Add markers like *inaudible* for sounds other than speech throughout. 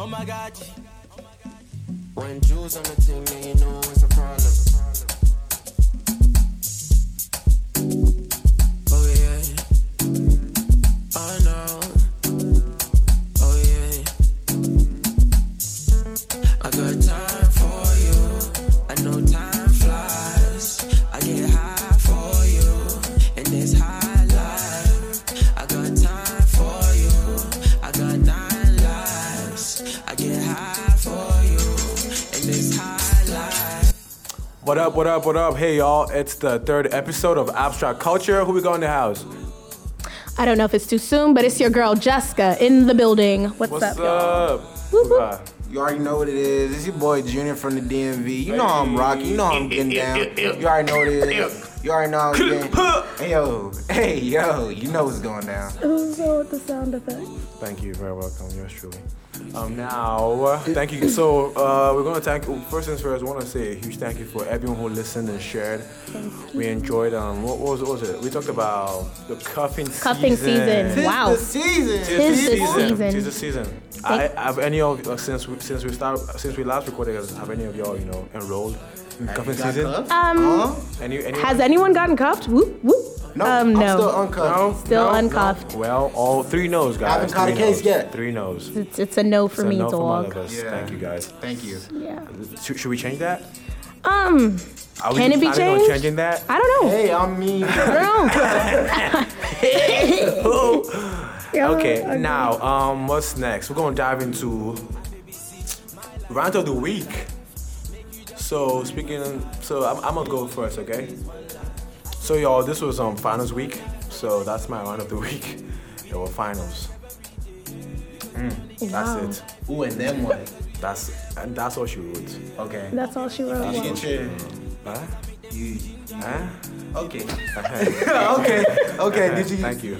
Oh my god. When Jews on the team, then you know it's a problem. Up, what up, what up? Hey y'all, it's the third episode of Abstract Culture. Who we got in the house? I don't know if it's too soon, but it's your girl Jessica in the building. What's, What's up, y'all? up? Whoop, whoop. You already know what it is. It's your boy Junior from the DMV. You know I'm rocking. You know I'm getting down. You already know what it is. You already know I'm. Hey yo, hey yo, you know what's going down. Who's on with the sound effects? Thank you, very welcome. Yours truly. Um, now, uh, thank you. So, uh, we're gonna thank. First things first, I want to say a huge thank you for everyone who listened and shared. We enjoyed. Um, what was, what was it? We talked about the cuffing season. Cuffing season. Tis Wow. the season. Tis Tis the the season. season. Tis the season. I, have any of uh, since we, since we start since we last recorded, have any of y'all you know enrolled in cuffing Got season? Um, Huh? Any, any has anyone gotten cuffed? Whoop whoop. No, Um, I'm no. still uncuffed. No, Still no, uncuffed. no. Well, all three no's, guys. Haven't caught a Three case no's. yet. Three no's. It's, it's a no for So me, no from all dog. of us. Yeah. Thank you, guys. Thank you. Yeah. Should, should we change that? Um, Are we Can it be planning on changed? changing that? I don't know. Hey, I mean, I don't *laughs* Okay, now, um, what's next? We're gonna dive into rant of the week. So speaking, so I'm, I'm gonna go first, okay? So y'all, this was um finals week, so that's my rant of the week. *laughs* There were finals. Mm, Wow. That's it. ooh, and then what? That's and that's all she wrote. Okay. That's all she wrote. Did You get your. Huh? You. Huh? Okay. *laughs* *laughs* okay. Okay. Did you? Thank you.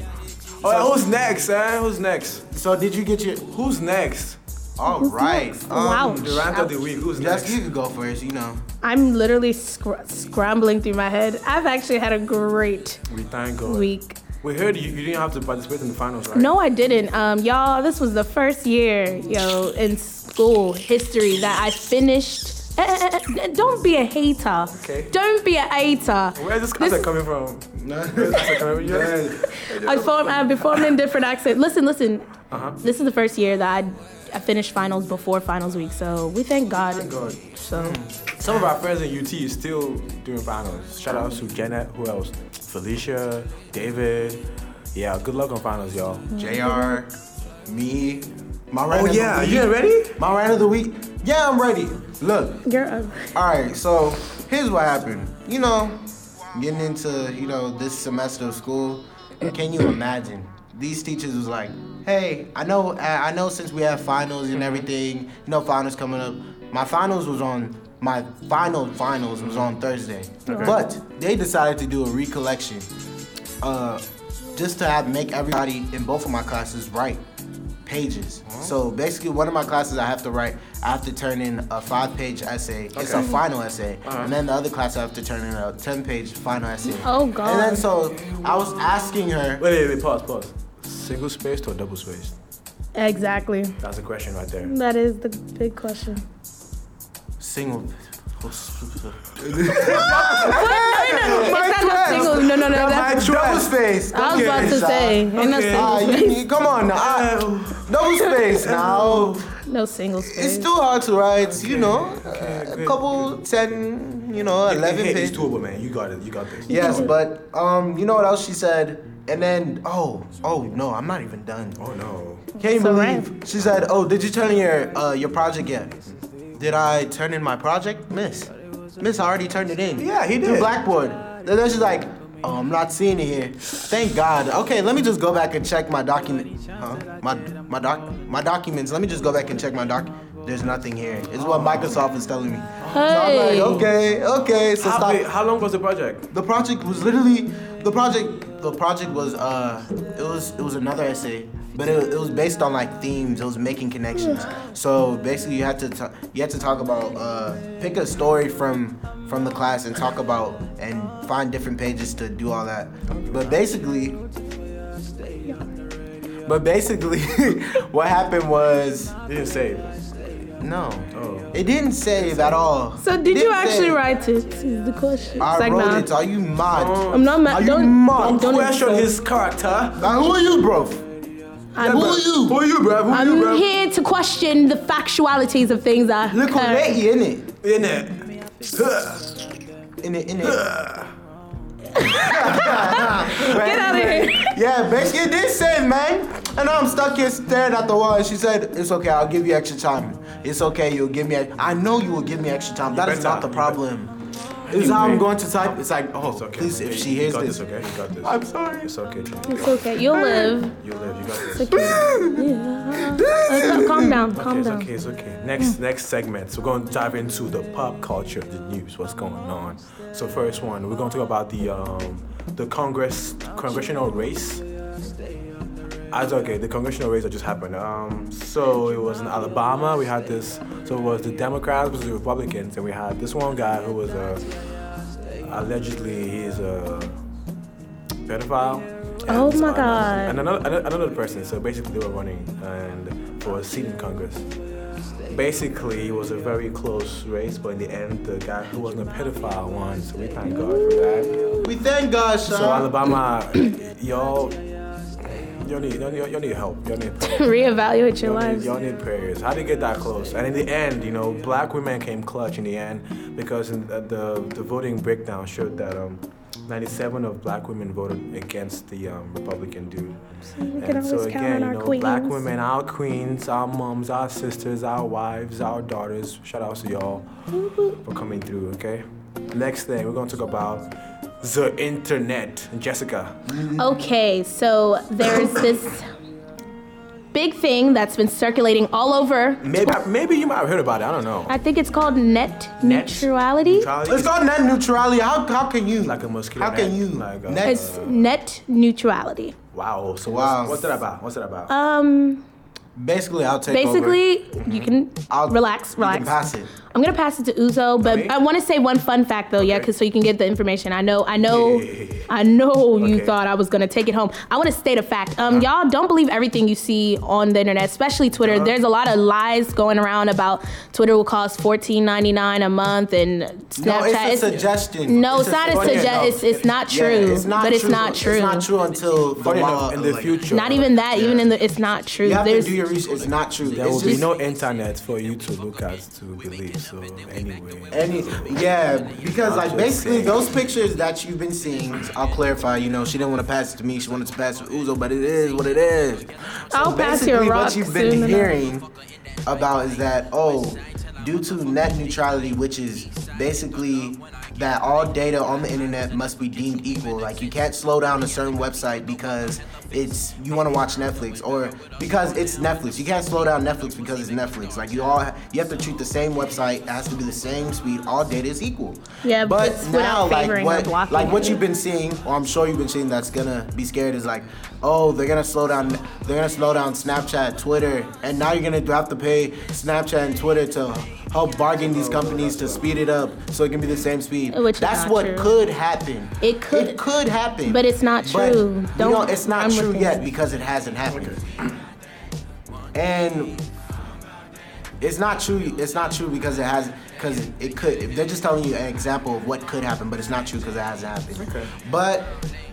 Oh, who's next? Eh? Who's next? So did you get your? Who's next? All right. next? Um, Wow. The rant of the week. Who's next? Jessica, you can go first. You know. I'm literally scr- scrambling through my head. I've actually had a great We thank God. week. We heard you, you didn't have to participate in the finals, right? No, I didn't. Um, y'all, this was the first year, yo, in school history that I finished. Eh, eh, eh, don't be a hater. Okay. Don't be a hater. Where's this This- accent coming from? Where's this coming from? *laughs* I form, I've been forming in different accents. Listen, listen. Uh-huh. This is the first year that I, I finished finals before finals week, so we thank God. Thank God. So mm. Some of our friends in UT is still doing finals. Shout out to Janet. Who else? Felicia, David. Yeah, good luck on finals, y'all. Jr. Mm-hmm. Me. My rant Oh of yeah, the week. you ready? My rant of the week. Yeah, I'm ready. Look. you're ugly. All right. So here's what happened. You know, getting into you know this semester of school. Can you imagine? These teachers was like, "Hey, I know, I I know. Since we have finals and everything, you know, finals coming up. My finals was on my final finals was on Thursday, but they decided to do a recollection, uh, just to have make everybody in both of my classes write pages. So basically, one of my classes I have to write. I have to turn in a five-page essay. It's a final essay, Uh-huh. and then the other class I have to turn in a ten-page final essay. Oh, God. And then so I was asking her. Wait, wait, wait, pause, pause. Single spaced or double spaced? Exactly. That's the question right there. That is the big question. Single. It's not no. No, no, no. That's, Double space. I was about to say. Ain't no Okay. Ah, single you, space. you- come on now. Ah, *laughs* double space now. *laughs* No single space. It's too hard to write, you know. a couple, ten, you know, eleven hey, it's pages. doable, man. You got it. You got this. Yes, but um, you know what else she said? And then, oh, oh no, I'm not even done. Oh no. Can you So believe? She said, "Oh, did you turn in your uh, your project yet?" Did I turn in my project, Miss? Miss, I already turned it in. Yeah, he Through did. Blackboard. And then she's like, "Oh, I'm not seeing it here. Thank God. Okay, let me just go back and check my document. Huh? My my doc my documents. Let me just go back and check my doc. There's nothing here. It's what Microsoft is telling me. So I'm Hey. like, okay, okay. So How, stop. wait, how long was the project? The project was literally the project. The project was uh, it was it was another essay, but it, it was based on like themes. It was making connections. So basically, you had to ta- you had to talk about uh, pick a story from from the class and talk about and find different pages to do all that. But basically, But basically, *laughs* what happened was You didn't say it. No. Oh. It didn't save at all. So did you Didn't actually save. write it? Is the question. I It's like, wrote nah. it. Are you mad? Oh. I'm not Are mad. you Don't, mad? don't Question his character. Now, who are you, bro? I'm, Who are you? Who are you, bruv? Who are you, bro? I'm you, bruv? here to question the factualities of things that Look who occur. let you in it. In it. In it, in it. Get out of here. Yeah, basically it did save, man. And now I'm stuck here staring at the wall. And she said, "It's okay. I'll give you extra time. It's okay. You'll give me. I know you will give me extra time. That is better. not the problem. This is how I'm going to type. It's like, oh, It's okay. please, if You- she you hears got this, okay? You got this. I'm sorry. It's okay. Jimmy. It's okay. You'll live. You'll live. You got this. It's okay. Yeah. Uh, calm down. Okay, Calm it's down. okay, it's okay. Next next segment, so we're going to dive into the pop culture, of the news, what's going on. So first one, we're going to talk about the um, the Congress congressional race. As okay, the congressional race that just happened. Um, so it was in Alabama. We had this. So it was the Democrats versus the Republicans, and we had this one guy who was a allegedly he's a pedophile. and, Oh my uh, God. And another, another another person. So basically, they were running and for a seat in Congress. Basically, it was a very close race, but in the end, the guy who wasn't a pedophile won. So we thank God for that. we thank God, son. So Alabama, *clears throat* y'all, y'all need, y'all need, y'all need help. Y'all need *laughs* prayers. Reevaluate your Y'all need, lives. y'all need prayers. How did it get that close? And in the end, you know, black women came clutch in the end because in the the, the voting breakdown showed that um, 97 of black women voted against the um, Republican dude. we can and so again, you our know, black women, our queens, our moms, our sisters, our wives, our daughters. Shout out to y'all for coming through. Okay. Next thing we're gonna talk about the internet. Jessica. Okay, so there's this big thing that's been circulating all over. Maybe maybe you might have heard about it. I don't know. I think it's called net, Net neutrality. Neutrality? It's called net neutrality. How, how can you? like a mosquito. How can you? Like a, net- It's net neutrality. Wow. So Wow. What's, what's that about? What's that about? Um, basically, I'll take over. basically, you can I'll, relax, you relax. can pass it. I'm gonna pass it to Uzo, but Okay. I want to say one fun fact though, yeah, because so you can get the information. I know, I know, Yeah. I know you Okay. thought I was gonna take it home. I want to state a fact. Um, y'all don't believe everything you see on the internet, especially Twitter. Uh-huh. There's a lot of lies going around about Twitter will cost $14.99 a month and Snapchat. No, it's a it's- suggestion. No, it's, a not a suggestion. suggestion. It's, it's not true. Yeah, it's not but it's true. not true. It's not true until the law. in the like, future, Not even that. Even in the, it's not true. You have There's to do your research. It's not true. there it's will be no internet for you to look at to believe. So anyway. Any, yeah, because like basically saying. those pictures that you've been seeing, I'll clarify. You know, she didn't want to pass it to me. She wanted to pass it to Uzo, but it is what it is. So I'll pass your basically, rock what you've soon been enough. hearing about is that oh, due to net neutrality, which is basically that all data on the internet must be deemed equal. Like you can't slow down a certain website because it's you want to watch Netflix or because it's Netflix. You can't slow down Netflix because it's Netflix. Like you all you have to treat the same website. It has to be the same speed. All data is equal. Yeah, but now like what like what you've been seeing, or I'm sure you've been seeing that's gonna be scared is like, oh, they're gonna slow down, they're gonna slow down Snapchat, Twitter, and now you're gonna have to pay Snapchat and Twitter to help bargain these companies to speed it up so it can be the same speed. Which is that's not what true. could happen. It could- It could happen. but it's not true. you Don't know, it's not run with true it. yet because it hasn't happened. And it's not true. It's not true because it has because it could. They're just telling you an example of what could happen, but it's not true because it hasn't happened. Okay. But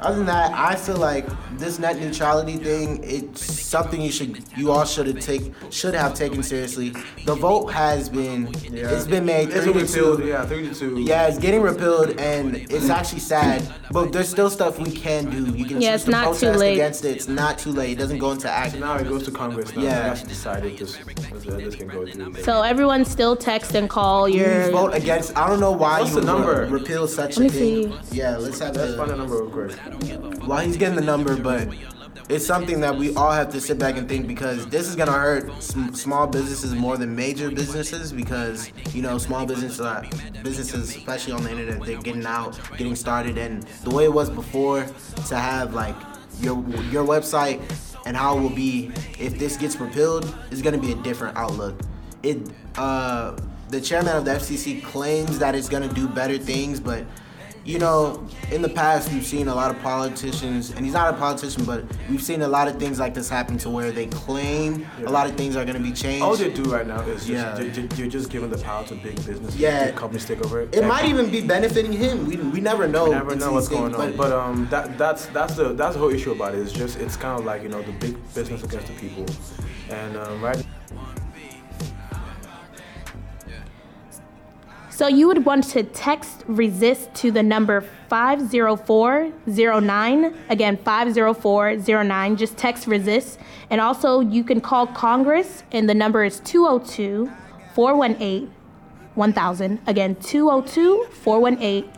other than that, I feel like this net neutrality thing. It's something you should, you all should have take, should have taken seriously. The vote has been, it's been made It's three to repealed, two. Yeah, three to two. Yeah, it's getting repealed, and it's actually sad. But there's still stuff we can do. You can Yeah, choose it's to not too protest late. against it. It's not too late. It doesn't go into act. So now it goes to Congress. Now Yeah. They have to decide this, this, can go through. So everyone still text and call Please your. vote against. I don't know why What's you the would number? re- repeal such Let a me thing. Yeah, let's have Let's find the. a number real quick. While he's getting the number, but it's something that we all have to sit back and think because this is gonna hurt sm- small businesses more than major businesses because you know small businesses, are, businesses especially on the internet, they're getting out, getting started, and the way it was before to have like your your website and how it will be if this gets repealed is gonna be a different outlook. It uh, the chairman of the FCC claims that it's gonna do better things, but you know, in the past we've seen a lot of politicians, and he's not a politician, but we've seen a lot of things like this happen to where they claim a lot of things are gonna be changed. All they do right now is just Yeah. they- they- you're just giving the power to big business. Yeah. big companies take over it. And might even be benefiting him. We, we never know. you never know what's these going things, on. But um, that that's that's the that's the whole issue about it. It's just it's kind of like you know the big business against the people, and um, right. So you would want to text resist to the number 50409. Again, 50409. Just text resist. And also, you can call Congress, and the number is 202 418 1000. Again, 202 418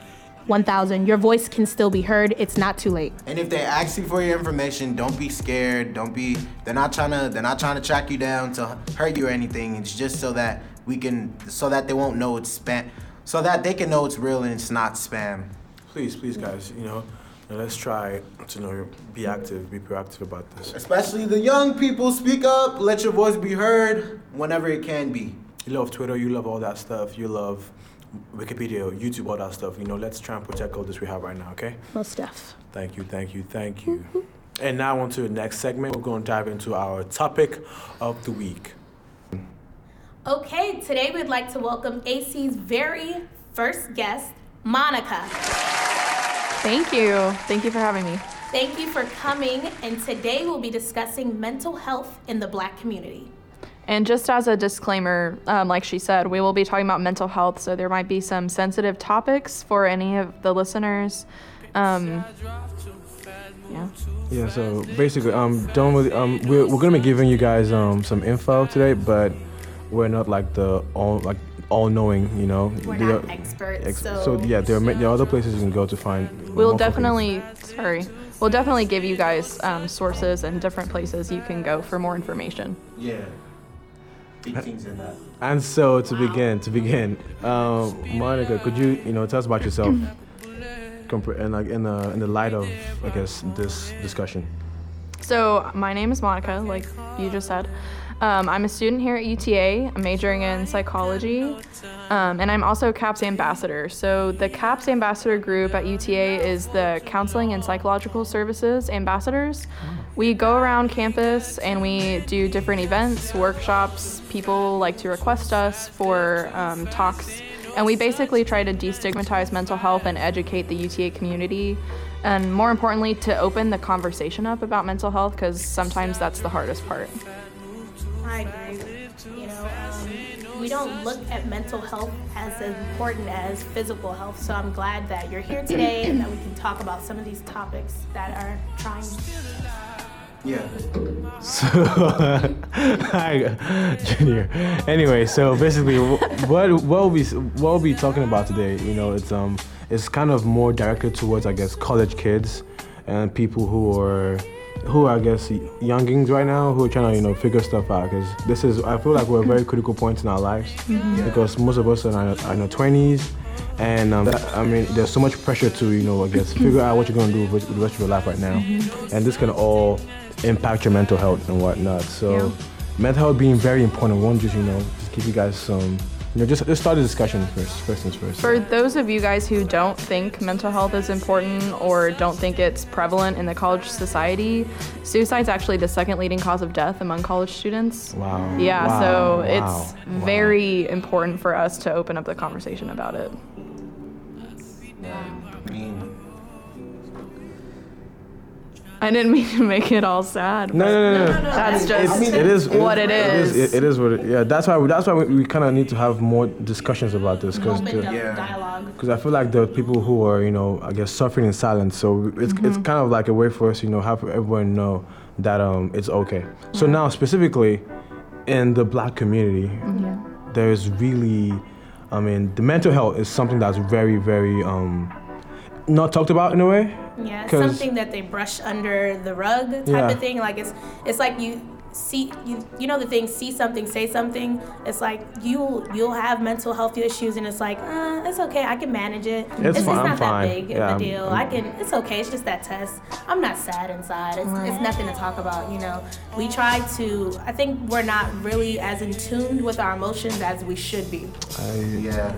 1000. Your voice can still be heard. It's not too late. And if they ask you for your information, don't be scared. Don't be. They're not trying to. They're not trying to track you down to hurt you or anything. It's just so that we can, so that they won't know it's spam, so that they can know it's real and it's not spam. Please, please, guys, you know, let's try to you know be active, be proactive about this. Especially the young people, speak up. Let your voice be heard whenever it can be. You love Twitter, you love all that stuff, you love Wikipedia, YouTube, all that stuff. You know, let's try and protect all this we have right now. Okay. Most stuff. Thank you, thank you, thank you. And now on to the next segment. We're going to dive into our topic of the week. Okay, today we'd like to welcome AC's very first guest, Monica. Thank you. Thank you for having me. Thank you for coming, and today we'll be discussing mental health in the black community. And just as a disclaimer, um, like she said, we will be talking about mental health, so there might be some sensitive topics for any of the listeners. Um, yeah. Yeah, so basically, um, don't really, um, we're, we're gonna be giving you guys um some info today, but we're not like the all like all knowing, you know. We're There not are- experts, ex- so- yeah, there are, ma- there are other places you can go to find. We'll more definitely, sorry, we'll definitely give you guys um, sources and different places you can go for more information. Yeah. Big things in that. And so to begin, to begin, um, Monica, could you, you know, tell us about yourself, compar- and like in the in the light of, I guess, this discussion. So, my name is Monica, like you just said. Um, I'm a student here at UTA. I'm majoring in psychology, um, and I'm also CAPS ambassador. So, the CAPS ambassador group at UTA is the Counseling and Psychological Services ambassadors. We go around campus and we do different events, workshops. People like to request us for um, talks, and we basically try to destigmatize mental health and educate the UTA community and more importantly to open the conversation up about mental health because sometimes that's the hardest part I agree. You know, um, we don't look at mental health as important as physical health, so I'm glad that you're here today and that we can talk about some of these topics that are trying. Yeah. So, *laughs* hi, Junior. Anyway, so basically, what what we'll be what we'll be talking about today, you know, it's um it's kind of more directed towards I guess college kids and people who are who are I guess youngings right now who are trying to you know figure stuff out because this is I feel like we're a very critical point in our lives. Because most of us are in our, in our 20s and um, that, I mean there's so much pressure to you know I guess *laughs* figure out what you're gonna do with, with the rest of your life right now. And this can all impact your mental health and whatnot. So Yeah. mental health being very important. I want to just you know just give you guys some you know just just start the discussion first first things first. for those of you guys who don't think mental health is important or don't think it's prevalent in the college society suicide's actually the second leading cause of death among college students wow. yeah Wow. so Wow. it's Wow. very important for us to open up the conversation about it i didn't mean to make it all sad No, but no, no, no. that's just It is what it is. It is, it is what it, yeah. That's why we, that's why we, we kind of need to have more discussions about this because Yeah. because I feel like the people who are you know I guess suffering in silence. So it's it's kind of like a way for us you know have everyone know that um it's okay. So now specifically in the black community, there's really I mean the mental health is something that's very very um not talked about in a way. Yeah, it's 'Cause- something that they brush under the rug type Yeah. of thing. Like it's it's like you see you you know the thing see something say something. It's like you you'll have mental health issues and it's like uh, it's okay I can manage it. It's it's, fine, not I'm that fine. big Yeah, of a I'm- deal. I'm- I can it's okay. It's just that test. I'm not sad inside. It's, it's nothing to talk about. You know we try to. I think we're not really as in tune with our emotions as we should be. yeah.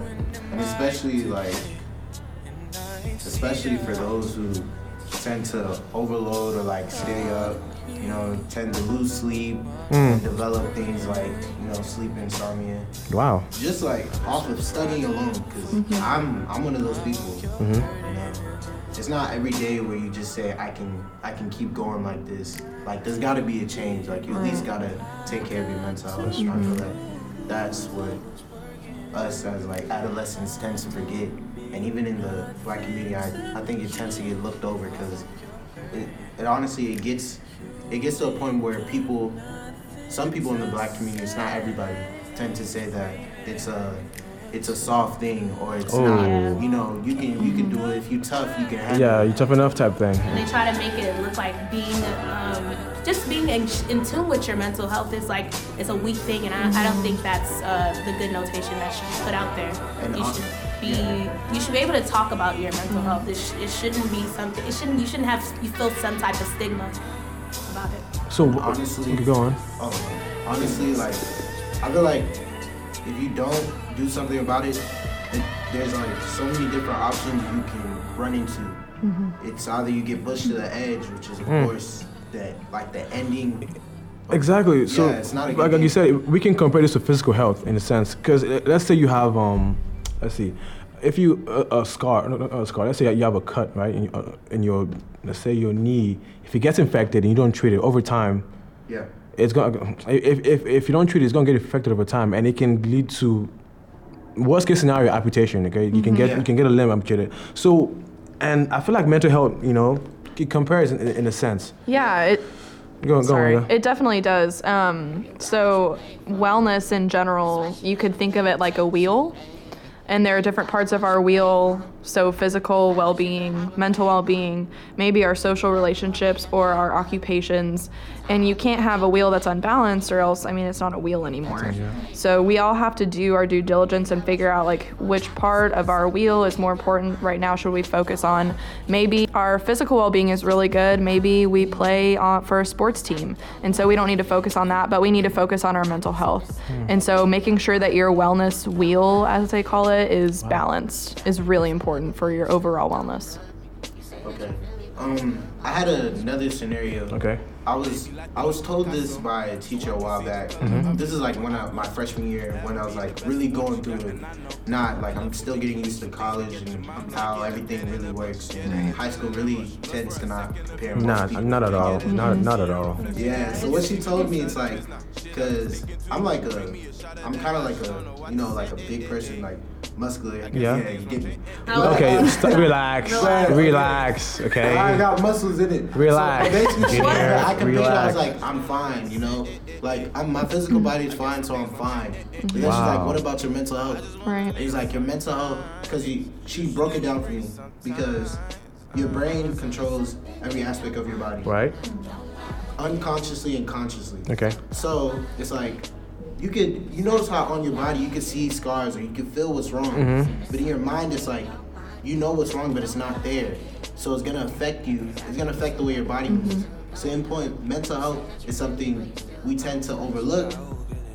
And especially like especially for those who tend to overload or like stay up, you know, tend to lose sleep, hmm. and develop things like you know sleep insomnia. Wow. Just like off of studying alone, because mm-hmm. I'm I'm one of those people. Mm-hmm. You know, it's not every day where you just say I can I can keep going like this. Like there's got to be a change. Like you at least gotta take care of your mental health. I feel like that's what us as like adolescents tend to forget. And even in the black community, I, I think it tends to get looked over because it, it honestly it gets it gets to a point where people, some people in the black community, it's not everybody, tend to say that it's a it's a soft thing or it's Oh. not. You know, you can you can do it if you tough, you can handle Yeah, it. you tough enough type thing. And They try to make it look like being, um, just being in, in tune with your mental health is like it's a weak thing, and I, I don't think that's uh, the good notation that should be put out there. And you on- should be, you should be able to talk about your mental health. It, sh- it shouldn't be something. It shouldn't. You shouldn't have you feel some type of stigma about it. So Honestly- okay, go on. Oh, honestly, like I feel like if you don't do something about it, it there's like so many different options you can run into. It's either you get pushed to the edge, which is of course that like the ending. Exactly. So, Yeah, it's not a like, like you said, we can compare this to physical health in a sense. Because let's say you have, um, let's see, if you a, a scar, no, no, a scar. Let's say you have a cut, right, in, uh, in your, let's say your knee. If it gets infected and you don't treat it over time, Yeah. it's gonna. If, if, if you don't treat it, it's gonna get infected over time, and it can lead to worst case scenario amputation. Okay, you can get Yeah. you can get a limb amputated. So, and I feel like mental health, you know, it compares in, in a sense. Yeah, it, Go, go Sorry, on. yeah. it definitely does. Um, so, wellness in general, you could think of it like a wheel, and there are different parts of our wheel. So, physical well being, mental well being, maybe our social relationships or our occupations. And you can't have a wheel that's unbalanced, or else, I mean, it's not a wheel anymore. So, we all have to do our due diligence and figure out like which part of our wheel is more important right now. Should we focus on maybe our physical well being is really good, maybe we play on, for a sports team, and so we don't need to focus on that, but we need to focus on our mental health. Hmm. And so, making sure that your wellness wheel, as they call it, is balanced is really important for your overall wellness. Okay. Um, I had another scenario. Okay. I was I was told this by a teacher a while back. Mm-hmm. This is like when I, my freshman year when I was like really going through it. Not like I'm still getting used to college and how everything really works. And mm-hmm. high school really tends to not prepare most Not, people not at all. get it. Not, not at all. Yeah, so what she told me, it's like, cause I'm like a, I'm kind of like a, you know, like a big person, like muscular. I. Yeah. Yeah, you get me. Okay, *laughs* st- relax, Relax. relax. Okay. I got muscles in it. Relax. So basically, she, Junior, I compared it, I was like, I'm fine, you know? Like, I'm, my physical body is fine, so I'm fine. And then she's like, what about your mental health? Right. And he's like, your mental health, because she broke it down for me, because your brain controls every aspect of your body, Right. unconsciously and consciously. Okay. So it's like you could you notice how on your body you can see scars or you can feel what's wrong, Mm-hmm. but in your mind it's like you know what's wrong, but it's not there. So it's gonna affect you. It's gonna affect the way your body moves. Same point. Mental health is something we tend to overlook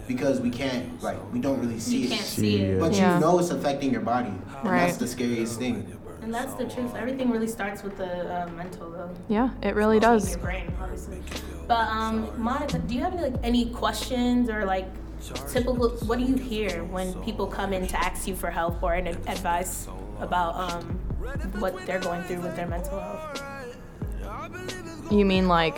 because we can't like we don't really see You it. can't see it. But Yeah. you know it's affecting your body. And Right. that's the scariest thing. And that's the truth. Everything really starts with the uh, mental, though. Yeah, it really In does. Your brain, obviously. But um, Monica, do you have any like any questions or like typical? What do you hear when people come in to ask you for help or an advice about um what they're going through with their mental health? You mean like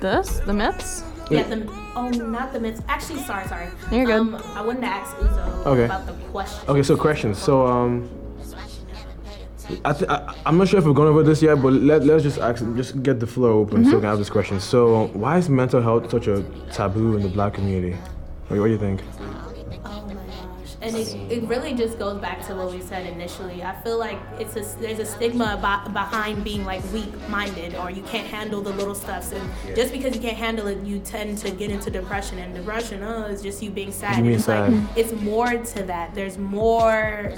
this? The myths? Yeah, the oh, not the myths. Actually, sorry, sorry. You're good. Um, I wanted to ask Uzo Okay. about the question. Okay. So questions. So um. I, th- I I'm not sure if we're going over this yet, but let let's just ask, just get the flow open so we can have this question. So why is mental health such a taboo in the black community? What, what do you think? My gosh. And it, it really just goes back to what we said initially. I feel like it's a, there's a stigma about, behind being like weak minded or you can't handle the little stuffs. And just because you can't handle it, you tend to get into depression. And depression, uh, oh, is just you being sad. You And being it's sad. like, it's more to that. There's more.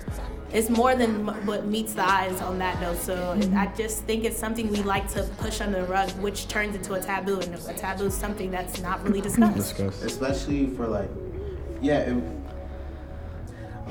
It's more than what meets the eyes on that note. So it- I just think it's something we like to push under the rug, which turns into a taboo. And a taboo is something that's not really discussed. Especially for like, yeah, it,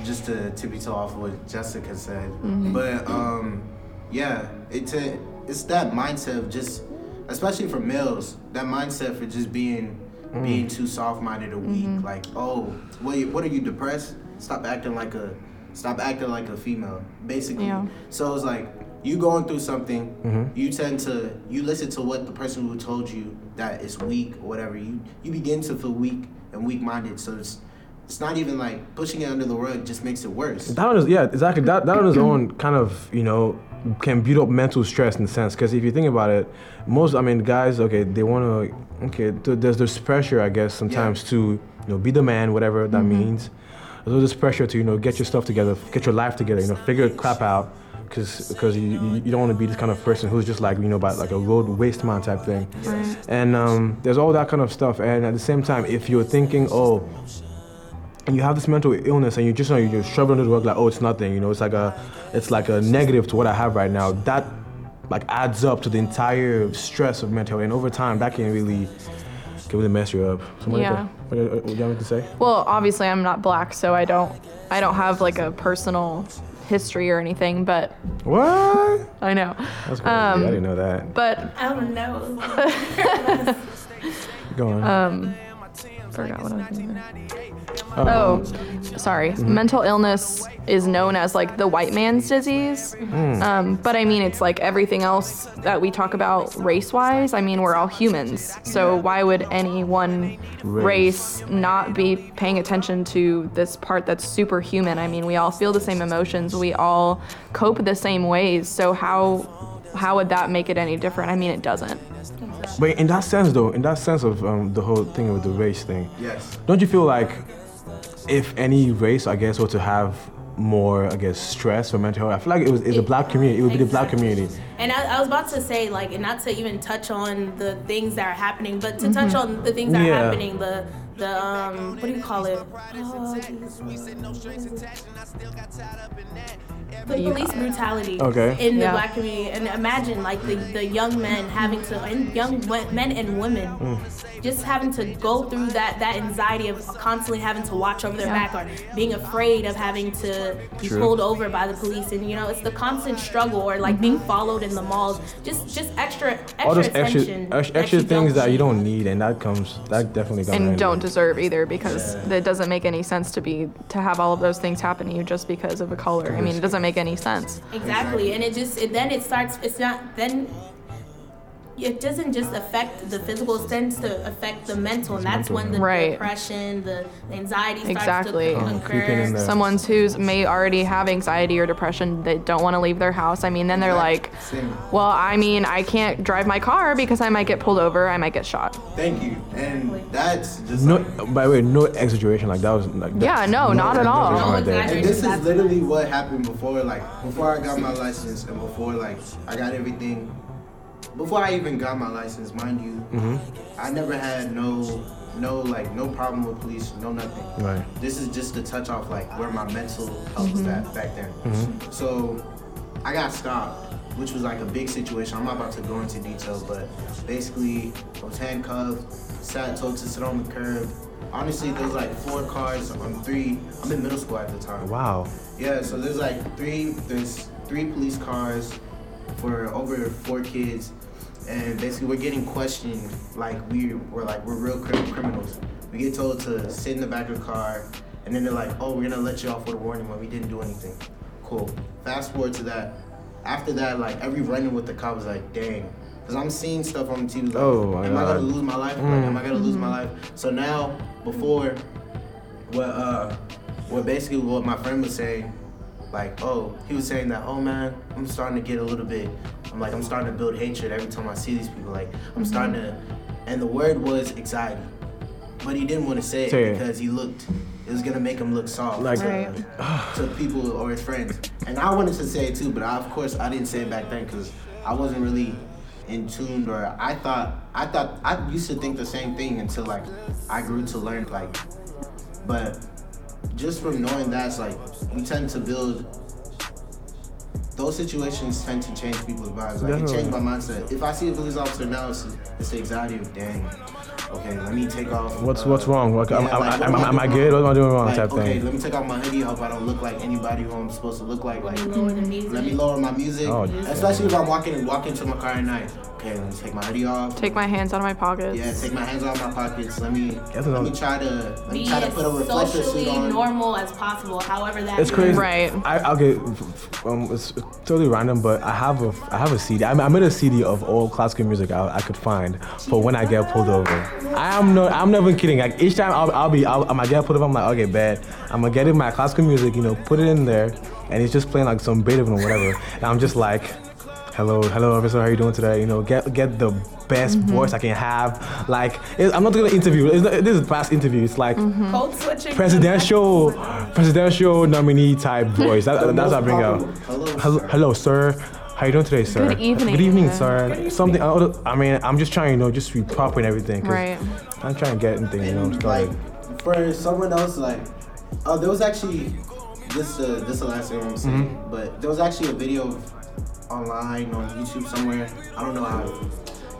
just to tippy toe off what Jessica said, mm-hmm. but um, Yeah, it's a, it's that mindset of just, especially for males, that mindset for just being mm. being too soft-minded or weak. Mm-hmm. Like, oh, what you- what are you depressed? Stop acting like a, stop acting like a female. Basically. Yeah. So it's like you going through something, mm-hmm. you tend to you listen to what the person who told you that is weak or whatever. You you begin to feel weak and weak-minded. So it's it's not even like pushing it under the rug just makes it worse. That on his, yeah, exactly. That, that on his own kind of, you know, can build up mental stress in a sense. Because if you think about it, most, I mean, guys, okay, they want to, okay, th- there's this pressure, I guess, sometimes to, you know, be the man, whatever that means. There's this pressure to, you know, get your stuff together, get your life together, you know, figure it crap out. Because because you, you, you don't want to be this kind of person who's just like, you know, about like a road waste man type thing. And um, there's all that kind of stuff. And at the same time, if you're thinking, oh, and you have this mental illness and you just know you're struggling to work like oh it's nothing you know it's like a it's like a negative to what i have right now that like adds up to the entire stress of mental health and over time that can really can really mess you up so Monica, Yeah. what, what, what do you have to say Well, obviously I'm not black, so I don't I don't have like a personal history or anything, but what I know. that's crazy Um, i didn't know that But I don't know. *laughs* go on um forgot what I was going to say. Um, Oh, sorry. Mental illness is known as like the white man's disease. Hmm. Um, but I mean, it's like everything else that we talk about race wise. I mean, we're all humans. So why would any one race not be paying attention to this part that's superhuman? I mean, we all feel the same emotions. We all cope the same ways. So how how would that make it any different? I mean, it doesn't. but in that sense though in that sense of um, the whole thing with the race thing Yes. don't you feel like if any race i guess were to have more i guess stress or mental health i feel like it was it's a black community. It would be the black community. And I, I was about to say, like, and not to even touch on the things that are happening, but to mm-hmm. touch on the things that Yeah. are happening, the the um, what do you call it? Oh, the police brutality Okay. in the Yeah. black community, and imagine like the, the young men having to, and young men and women, just having to go through that that anxiety of constantly having to watch over their Yeah. back or being afraid of having to be True. pulled over by the police, and you know it's the constant struggle or like being followed in the malls, just just extra extra all those extra attention, extra, extra things that you don't need and that comes that definitely comes and don't deserve either because it doesn't make any sense to be to have all of those things happen to you just because of a color. I mean, it doesn't make any sense. Exactly, and it just it, then it starts. It's not then. It doesn't just affect the physical; it tends to affect the mental, and that's when the Right. depression, the anxiety starts Exactly. to Oh, creeping in occur. there. Someone's who's may already have anxiety or depression, they don't want to leave their house. I mean, then they're like, Same. well, I mean, I can't drive my car because I might get pulled over, I might get shot. Thank you. And that's just no like, by the way no exaggeration like that was like that- Yeah, no, not at all. exaggeration oh No right there. exaggeration. and this is literally what happened before, like before I got my license and before like I got everything. Before I even got my license, mind you, Mm-hmm. I never had no, no like no problem with police, no nothing. Right. This is just to touch off like where my mental health was at back then. Mm-hmm. So I got stopped, which was like a big situation. I'm not about to go into detail, but basically I was handcuffed, sat told to sit on the curb. Honestly, there's like four cars on three. I'm in middle school at the time. wow Yeah, so there's like three there's three police cars for over four kids, and basically we're getting questioned like we we're like we're real crim- criminals. We get told to sit in the back of the car, and then they're like, oh, we're gonna let you off with a warning when we didn't do anything. Cool. Fast forward to that. After that, like every running with the cop was like, dang. Cause I'm seeing stuff on the TV like, Oh, am I gonna lose my life? Like, am I gonna lose my life? So now, before what uh what basically what my friend was saying like oh he was saying that oh man i'm starting to get a little bit i'm like i'm starting to build hatred every time i see these people like i'm mm-hmm. starting to and the word was anxiety but he didn't want to say it it. because he looked it was gonna make him look soft Like- to, Right. to people or his friends and i wanted to say it too but I, of course i didn't say it back then because i wasn't really in tuned or i thought i thought i used to think the same thing until like i grew to learn like but just from knowing that, it's like we tend to build. Those situations tend to change people's lives. Like it Definitely. changed my mindset. If I see a police officer now, it's, it's the anxiety of dang. okay, let me take off. What's uh, what's wrong? Like, am, yeah, am, like, am, what am, am I I good? What am I doing wrong? Like, type okay, thing. let me take off my hoodie. Hope I don't look like anybody who I'm supposed to look like. Like, Lower the music. let me lower my music. Oh, Especially if I'm walking walking to my car at night. Okay, let me take my hoodie off. Take my hands out of my pockets. yeah, take my hands out of my pockets. Let me That's let me try to let me Be try to as put a reflector socially suit on. normal as possible, however that It's is. crazy. Right. I okay. f- f- Um, it's totally random, but I have a I have a CD. I I made a CD of all classical music I, I could find for when I get pulled over. I am no. I'm never kidding. Like each time I'll, I'll be I'll, I might get pulled over. I'm like okay, bad. I'm gonna get in my classical music. You know, put it in there, and it's just playing like some Beethoven or whatever. And I'm just like, hello, hello, officer. How are you doing today? You know, get get the best voice I can have. Like it, I'm not gonna interview. It's not, this is a past interview. It's like Code switching. presidential presidential nominee type voice. That, The that's what I bring out. Hello, Hello, sir. hello, sir. How you doing today, sir? Good evening. Good evening, sir. Something. I mean, I'm just trying, you know, just to be proper and everything. 'cause Right. I'm trying to get anything, you know, And, started. like for someone else, like oh, there was actually this uh, this is the last thing I'm saying, Mm-hmm. but there was actually a video online on YouTube somewhere. I don't know how.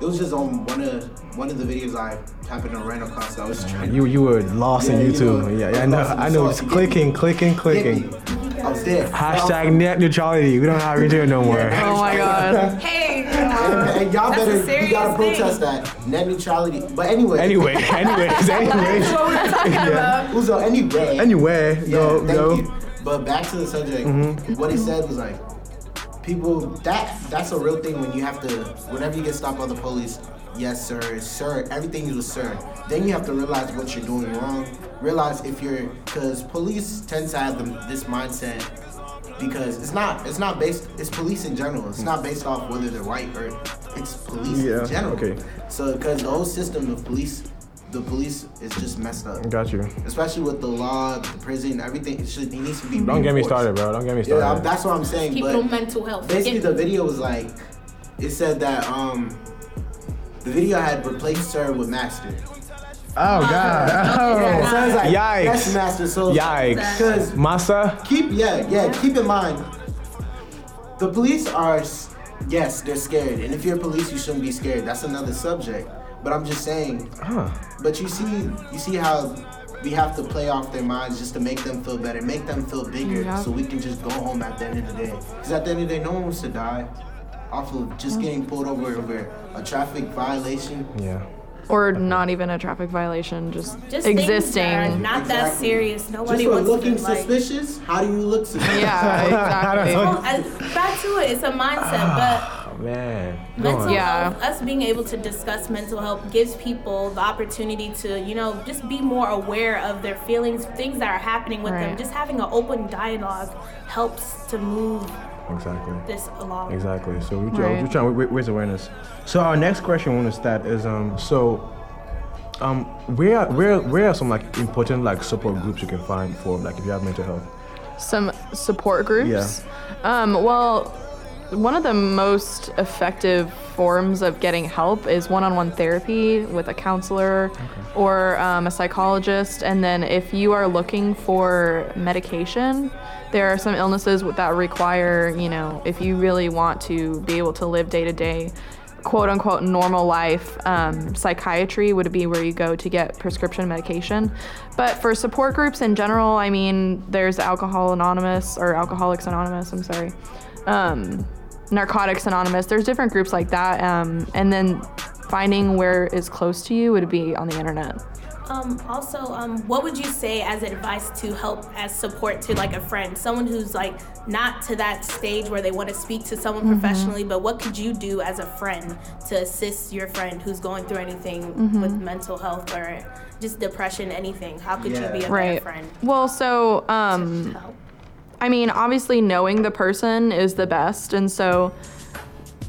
It was just on one of one of the videos I happened to run across. I was trying. you you were lost Yeah, in you YouTube. know, yeah, yeah, I I know. was lost in I know. sauce. It's clicking, clicking, clicking. I was there. Hashtag net neutrality. We don't have to do it no more. Oh my god. *laughs* Hey, And, and y'all That's better, you gotta thing. protest that net neutrality. But anyway, Anyway, *laughs* anyways, *laughs* anyways. yeah. Uzo, anyway, Anyway, Yeah, go, thank go. you. But back to the subject. Mm-hmm. What he said was like, people. That that's a real thing when you have to. Whenever you get stopped by the police, yes sir, sir, everything is a sir. Then you have to realize what you're doing wrong. Realize if you're, because police tend to have the, this mindset. Because it's not, it's not based. It's police in general. It's not based off whether they're white or it's police Yeah, in general. okay. So, because the whole system of police, the police is just messed up Got you. especially with the law, the prison, everything. It should it needs to be. Don't get me started, bro. Don't get me started. Yeah, I'm, started. that's what I'm saying. people but mental health. basically, It- the video was like, it said that um, the video had replaced her with Master. Oh God. *laughs* Oh. So like, Yikes. That's Master. So Yikes. Because Massa. keep yeah yeah keep in mind, the police are yes they're scared, and if you're police, you shouldn't be scared. That's another subject. But I'm just saying, Huh. But you see, you see how we have to play off their minds just to make them feel better, make them feel bigger, Yeah. so we can just go home at the end of the day. Because at the end of the day, no one wants to die off of just getting pulled over over a traffic violation. Yeah. Or not even a traffic violation, just, just things that are existing. not that serious. Nobody Just for wants looking to like. suspicious, how do you look *laughs* suspicious? Yeah, *laughs* exactly. Well, I- back to it. It's a mindset, but man. Mental. Yeah. health, us being able to discuss mental health gives people the opportunity to, you know, just be more aware of their feelings, things that are happening with them. Just having an open dialogue helps to move Exactly. this along. Exactly. So we Right. we're trying to raise awareness. So our next question we want to start is um so um where where where are some like important like support groups you can find for like if you have mental health? Some support groups. Yeah. Um, well, one of the most effective forms of getting help is one-on-one therapy with a counselor or um, a psychologist. And then if you are looking for medication, there are some illnesses that require, you know, if you really want to be able to live day to day, quote unquote normal life, um, psychiatry would be where you go to get prescription medication. But for support groups in general, I mean, there's Alcohol Anonymous or Alcoholics Anonymous, I'm sorry, um, Narcotics Anonymous. There's different groups like that. Um, and then finding where is close to you would be on the internet. Um, also, um, what would you say as advice to help as support to like a friend, someone who's like not to that stage where they want to speak to someone Mm-hmm. professionally, but what could you do as a friend to assist your friend who's going through anything Mm-hmm. with mental health or just depression, anything? How could Yeah. you be a Right. friend? Well, so um? I mean, obviously, knowing the person is the best. And so,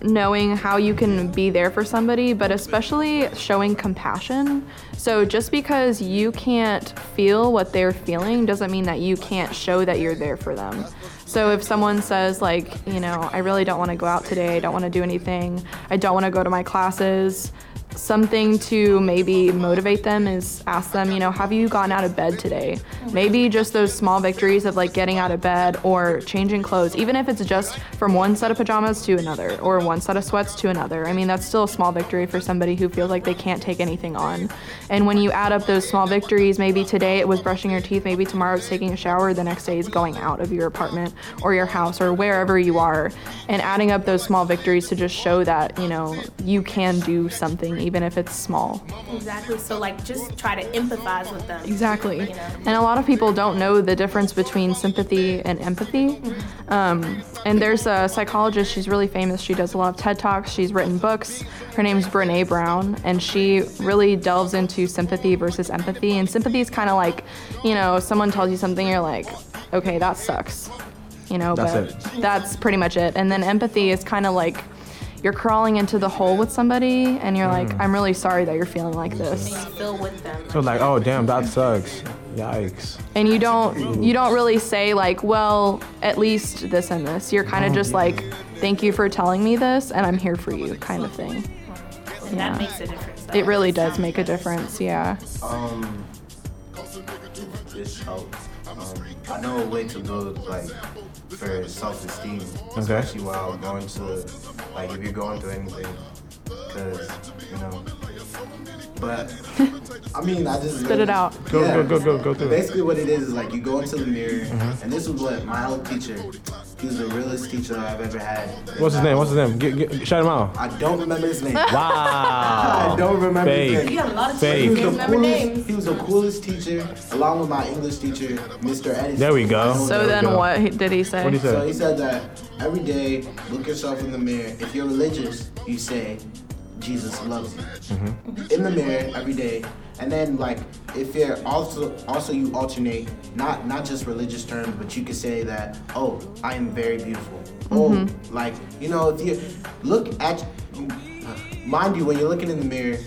knowing how you can be there for somebody, but especially showing compassion. So, just because you can't feel what they're feeling doesn't mean that you can't show that you're there for them. So, if someone says, like, you know, I really don't want to go out today, I don't want to do anything, I don't want to go to my classes, something to maybe motivate them is ask them, you know, have you gotten out of bed today? Maybe just those small victories of like getting out of bed or changing clothes, even if it's just from one set of pajamas to another or one set of sweats to another. I mean, that's still a small victory for somebody who feels like they can't take anything on. And when you add up those small victories, maybe today it was brushing your teeth, maybe tomorrow it's taking a shower, the next day is going out of your apartment or your house or wherever you are, and adding up those small victories to just show that, you know, you can do something even if it's small. Exactly. So like, just try to empathize with them. Exactly. You know? And a lot of people don't know the difference between sympathy and empathy. Um, and there's a psychologist, she's really famous. She does a lot of TED Talks, she's written books. Her name's Brene Brown, and she really delves into sympathy versus empathy. And sympathy is kind of like, you know, someone tells you something, you're like, okay, that sucks. You know, That's but it. that's pretty much it. And then empathy is kind of like, you're crawling into the hole with somebody, and you're like, I'm really sorry that you're feeling like this. You feel with them. So like, oh damn, that sucks. Yikes. and you don't you don't really say like well at least this and this you're kind of just like thank you for telling me this and i'm here for you kind of thing And Yeah. that makes a difference. though. it really does make a difference yeah Um, this helps. Um, I know a way to build like for self-esteem, especially while going to like if you're going through anything, because you know. But *laughs* I mean, I just Spit it out. Go, go, go, go, go through. Basically, what it is is like you go into the mirror, Mm-hmm. and this is what my old teacher. He was the realest teacher I've ever had. What's his name? What's his name? Get, get, shout him out. I don't remember his name. Wow. *laughs* I don't remember his name. You have a lot of Fake. He was, the coolest, names. he was the coolest teacher, along with my English teacher, Mr. Edison. There we go. so There then go. what did he say What did he say? So he said that every day, look yourself in the mirror. If you're religious, you say, Jesus loves you. Mm-hmm. In the mirror every day. And then like if you're also also you alternate not not just religious terms, but you could say that, oh, I am very beautiful. Oh, like, you know, if you look at mind you, when you're looking in the mirror,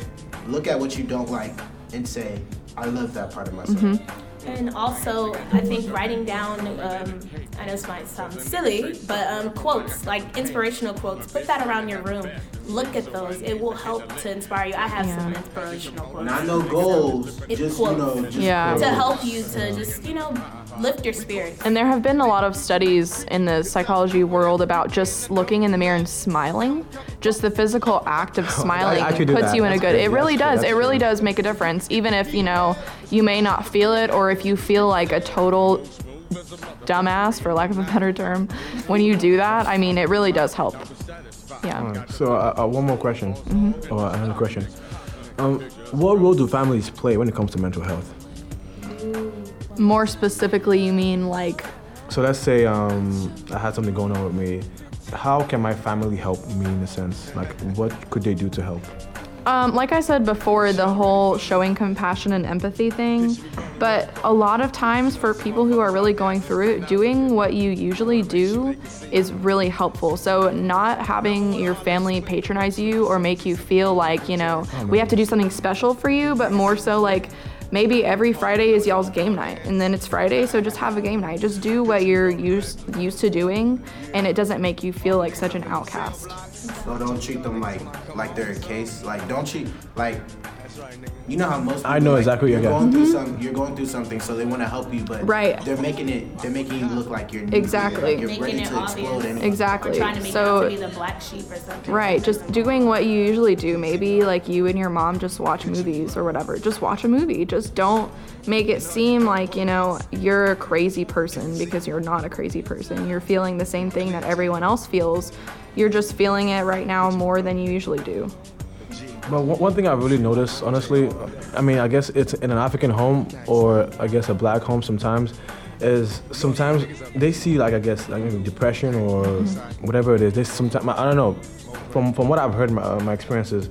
look at what you don't like and say, I love that part of myself. And also, I think writing down, um, I know this might sound silly, but um, quotes, like inspirational quotes, put that around your room. Look at those. It will help to inspire you. I have some inspirational quotes. Not no goals, It just you know, just Yeah. To help you to just, you know, lift your spirits. and there have been a lot of studies in the psychology world about just looking in the mirror and smiling just the physical act of *laughs* smiling actually do puts that. you in a good crazy. it really That's true. does it really true. does make a difference even if you know you may not feel it or if you feel like a total dumbass for lack of a better term when you do that i mean it really does help yeah So uh, uh, one more question, Mm-hmm. or another question. Um, what role do families play when it comes to mental health? More specifically you mean like So let's say um, I had something going on with me. How can my family help me in a sense? Like, what could they do to help? Um, like I said before, the whole showing compassion and empathy thing. But a lot of times, for people who are really going through it, doing what you usually do is really helpful. So, not having your family patronize you or make you feel like, you know, we have to do something special for you, but more so like, maybe every Friday is y'all's game night, and then it's Friday, so just have a game night. Just do what you're used used to doing, and it doesn't make you feel like such an outcast. So don't treat them like like they're a case. Like don't treat like you know how most I people, know like, exactly what you're you're going through mm-hmm. some you're going through something so they want to help you but Right. they're making it they're making you look like you're Exactly. like you're ready it to explode anyway. Exactly. Trying to make so out to be the black sheep or something. Right, just doing what you usually do. Maybe like you and your mom just watch movies or whatever. Just watch a movie. Just don't make it seem like, you know, you're a crazy person because you're not a crazy person. You're feeling the same thing that everyone else feels. You're just feeling it right now more than you usually do. But one one thing I've really noticed, honestly, I mean, I guess it's in an African home or I guess a black home sometimes, is sometimes they see like I guess like depression or whatever it is. They sometimes I don't know, from from what I've heard, my, uh, my experiences.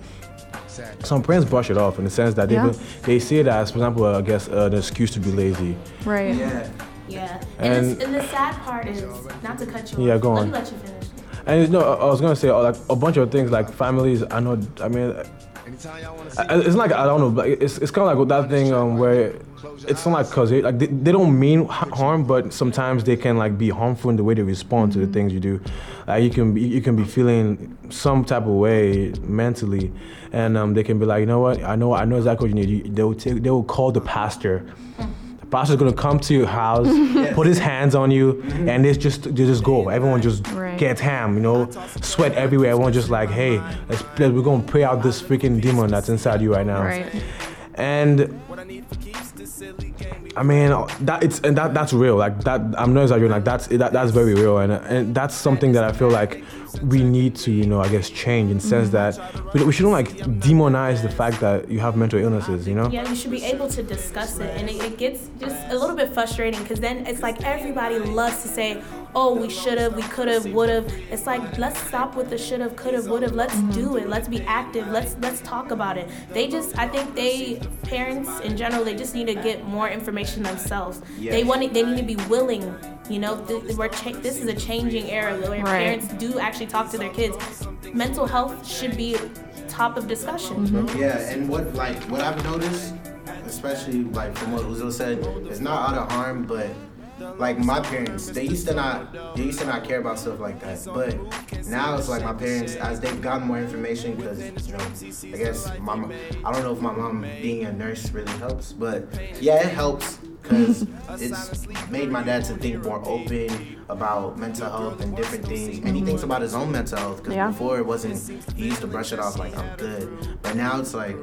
Some parents brush it off in the sense that they Yeah. they see it as, for example, uh, I guess uh, an excuse to be lazy. Right. Yeah. Yeah. And, And- it's, and the sad part is, not to cut you Yeah, off. go Let on. me let you finish. And no, I I was gonna say uh, like a bunch of things like families. I know. I mean, I- it's like I don't know, but it's it's kind of like with that thing um, where it's not like cause they, like they, they don't mean harm, but sometimes they can like be harmful in the way they respond to the things you do. Like you can be, you can be feeling some type of way mentally, and um, they can be like, you know what, I know I know exactly what you need. You, they will take, they will call the pastor. Pastor's gonna come to your house, *laughs* put his hands on you, and they just they just go. Everyone just Right. gets ham, you know, sweat everywhere. Everyone just like, hey, let's we're gonna pray out this freaking demon that's inside you right now. Right. And I mean that it's and that that's real. Like that I'm not exaggerating. Like that's that, that's very real, and and that's something that I feel like we need to you know I guess change in the sense mm-hmm. that we, we shouldn't like demonize the fact that you have mental illnesses. You know. Yeah, you should be able to discuss it, and it, it gets just a little bit frustrating because then it's like everybody loves to say, "Oh, we should have, we could have, would have." It's like let's stop with the should have, could have, would have. Let's do it. Let's be active. Let's let's talk about it. They just, I think they parents in general, they just need to get more information themselves. They want, it- they need to be willing. You know, th- we're cha- this is a changing era where Right. parents do actually talk to their kids. Mental health should be top of discussion. Mm-hmm. Yeah, and what like what I've noticed, especially like from what Uzo said, it's not out of harm, but like my parents, they used to not they used to not care about stuff like that. But now it's like my parents, as they've gotten more information, because you know, I guess my mom, I don't know if my mom being a nurse really helps, but yeah, it helps because it's made my dad to think more open about mental health and different things, and he thinks about his own mental health. Because Yeah. before it wasn't, he used to brush it off like I'm good, but now it's like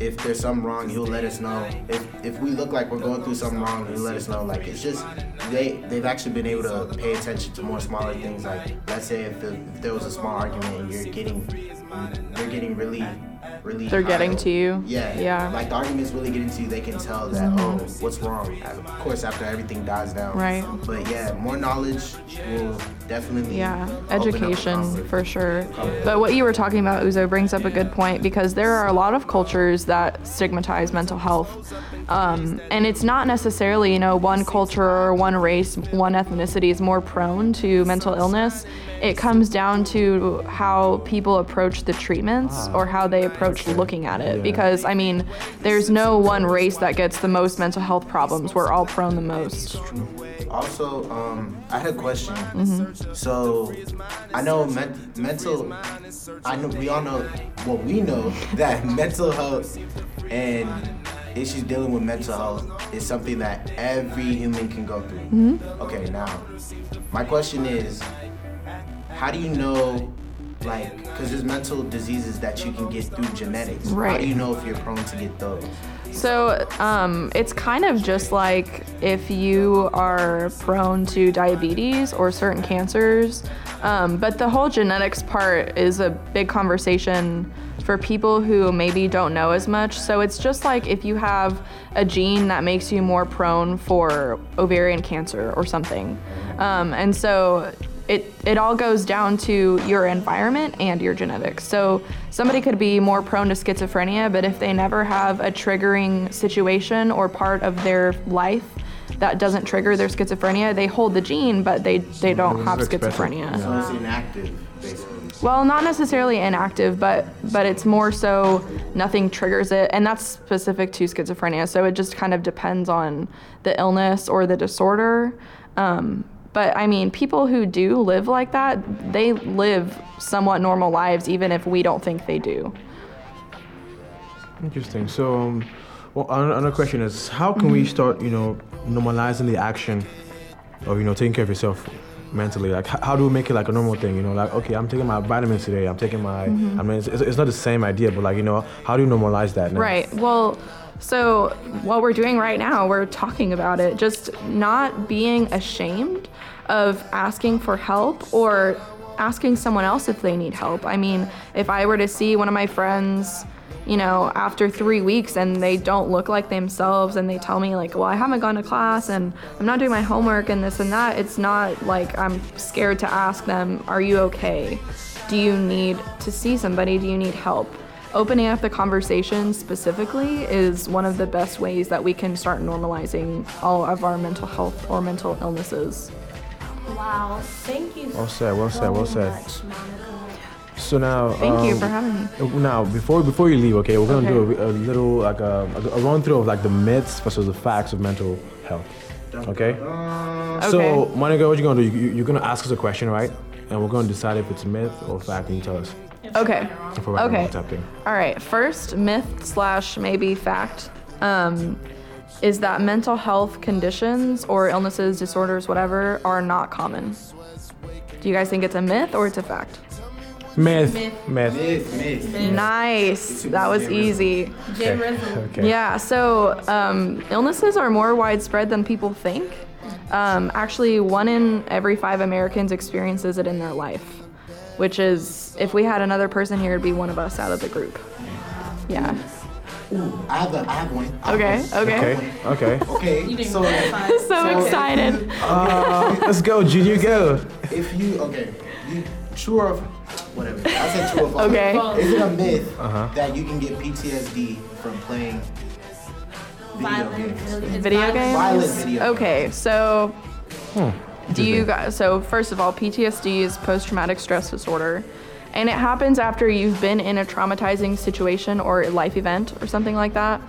if there's something wrong, he'll let us know. If if we look like we're going through something wrong, he'll let us know. Like it's just they they've actually been able to pay attention to more smaller things. Like let's say if, the, if there was a small argument and you're getting they're getting really really They're getting to you. Yeah, Yeah. Like the argument's really getting to you. They can tell that oh, what's wrong. Of course, after everything dies down. Right. But yeah, more knowledge will definitely. Yeah, open up the education for sure. But what you were talking about, Uzo, brings up a good point because there are a lot of cultures that stigmatize mental health. Um, and it's not necessarily, you know, one culture or one race, one ethnicity is more prone to mental illness. It comes down to how people approach the treatments or how they approach looking at it. Because, I mean, there's no one race that gets the most mental health problems. We're all prone the most. Also, um, I had a question. Mm-hmm. So, I know men- mental. I know we all know. Well, we know *laughs* that mental health and issues dealing with mental health is something that every human can go through. Mm-hmm. Okay, now, my question is, how do you know? Like, because there's mental diseases that you can get through genetics. right How do you know if you're prone to get those? So um, it's kind of just like if you are prone to diabetes or certain cancers. Um, but the whole genetics part is a big conversation for people who maybe don't know as much. So it's just like if you have a gene that makes you more prone for ovarian cancer or something. Um, and so it, it all goes down to your environment and your genetics. So somebody could be more prone to schizophrenia, but if they never have a triggering situation or part of their life that doesn't trigger their schizophrenia, they hold the gene, but they, they don't have It's expressive. schizophrenia. So it's inactive, basically. Well, not necessarily inactive, but but it's more so nothing triggers it, and that's specific to schizophrenia. So it just kind of depends on the illness or the disorder. Um, but I mean, people who do live like that, they live somewhat normal lives, even if we don't think they do. Interesting. So, um, well, another question is, how can we start, you know, normalizing the action of, you know, taking care of yourself mentally? Like, how do we make it like a normal thing? You know, like, okay, I'm taking my vitamins today. I'm taking my. I mean, it's, it's it's not the same idea, but like, you know, how do you normalize that? Now? Right. Well, so what we're doing right now, we're talking about it, just not being ashamed of asking for help or asking someone else if they need help. I mean, if I were to see one of my friends, you know, after three weeks and they don't look like themselves and they tell me, like, well, I haven't gone to class and I'm not doing my homework and this and that, it's not like I'm scared to ask them, are you okay? Do you need to see somebody? Do you need help? opening up the conversation specifically is one of the best ways that we can start normalizing all of our mental health or mental illnesses. Wow, thank you. Well said, well said, well so said. much, So now. Thank you um, for having me. Now, before before you leave, okay, we're gonna Okay. do a, a little like a, a run through of like the myths versus the facts of mental health. Okay. okay. So, Monica, what you gonna do? You, you- you're gonna ask us a question, right? And we're gonna decide if it's myth or fact, and you tell us Okay. if we're right or Okay. wrong type thing. All right. First myth slash maybe fact um, is that mental health conditions or illnesses, disorders, whatever, are not common. Do you guys think it's a myth or it's a fact? Myth. Myth. Myth. Myth, myth. Nice. That was easy. Jim Okay. Yeah, so um, illnesses are more widespread than people think. Um, actually, one in every five Americans experiences it in their life, which is, if we had another person here, it'd be one of us out of the group. Yeah. I have, a, I have one. I have Okay, one. okay. Okay. Okay. Okay. So. *laughs* So So- excited. *laughs* Uh, let's go, Junior. Go. if you okay, you true or whatever. I said true or false. Okay. Is it a myth Uh-huh. that you can get PTSD from playing video Violent. games? Video games? Violent video games. Okay, so Hmm. do you guys, so first of all, PTSD is post traumatic stress disorder. And it happens after you've been in a traumatizing situation or life event or something like that.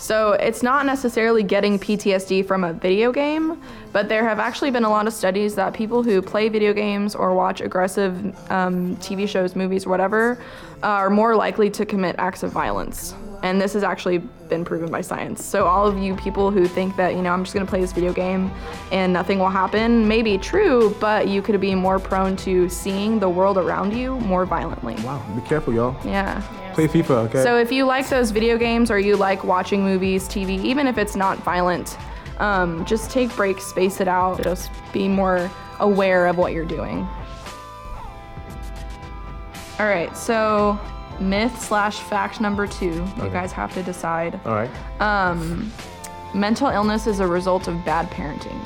So it's not necessarily getting PTSD from a video game, but there have actually been a lot of studies that people who play video games or watch aggressive um, TV shows, movies, whatever, are more likely to commit acts of violence. And this has actually been proven by science. So all of you people who think that, you know, I'm just gonna play this video game and nothing will happen, may be true, but you could be more prone to seeing the world around you more violently. Wow. Be careful, y'all. Yeah. Play FIFA, okay? So if you like those video games or you like watching movies, TV, even if it's not violent, um, just take breaks, space it out, just be more aware of what you're doing. All right, so myth slash fact number two. You guys have to decide. All right. Um, Mental illness is a result of bad parenting.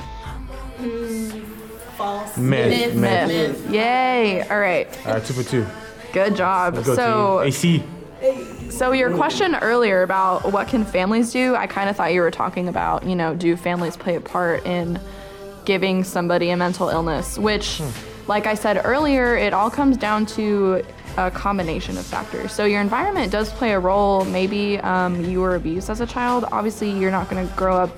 False. Myth. Myth. Myth. Myth. Yay. All right. All right. Two for two. Good job. Go so. AC. So your question earlier about what can families do, I kind of thought you were talking about, you know, do families play a part in giving somebody a mental illness, which like I said earlier, it all comes down to a combination of factors. So your environment does play a role. Maybe um, you were abused as a child. Obviously, you're not going to grow up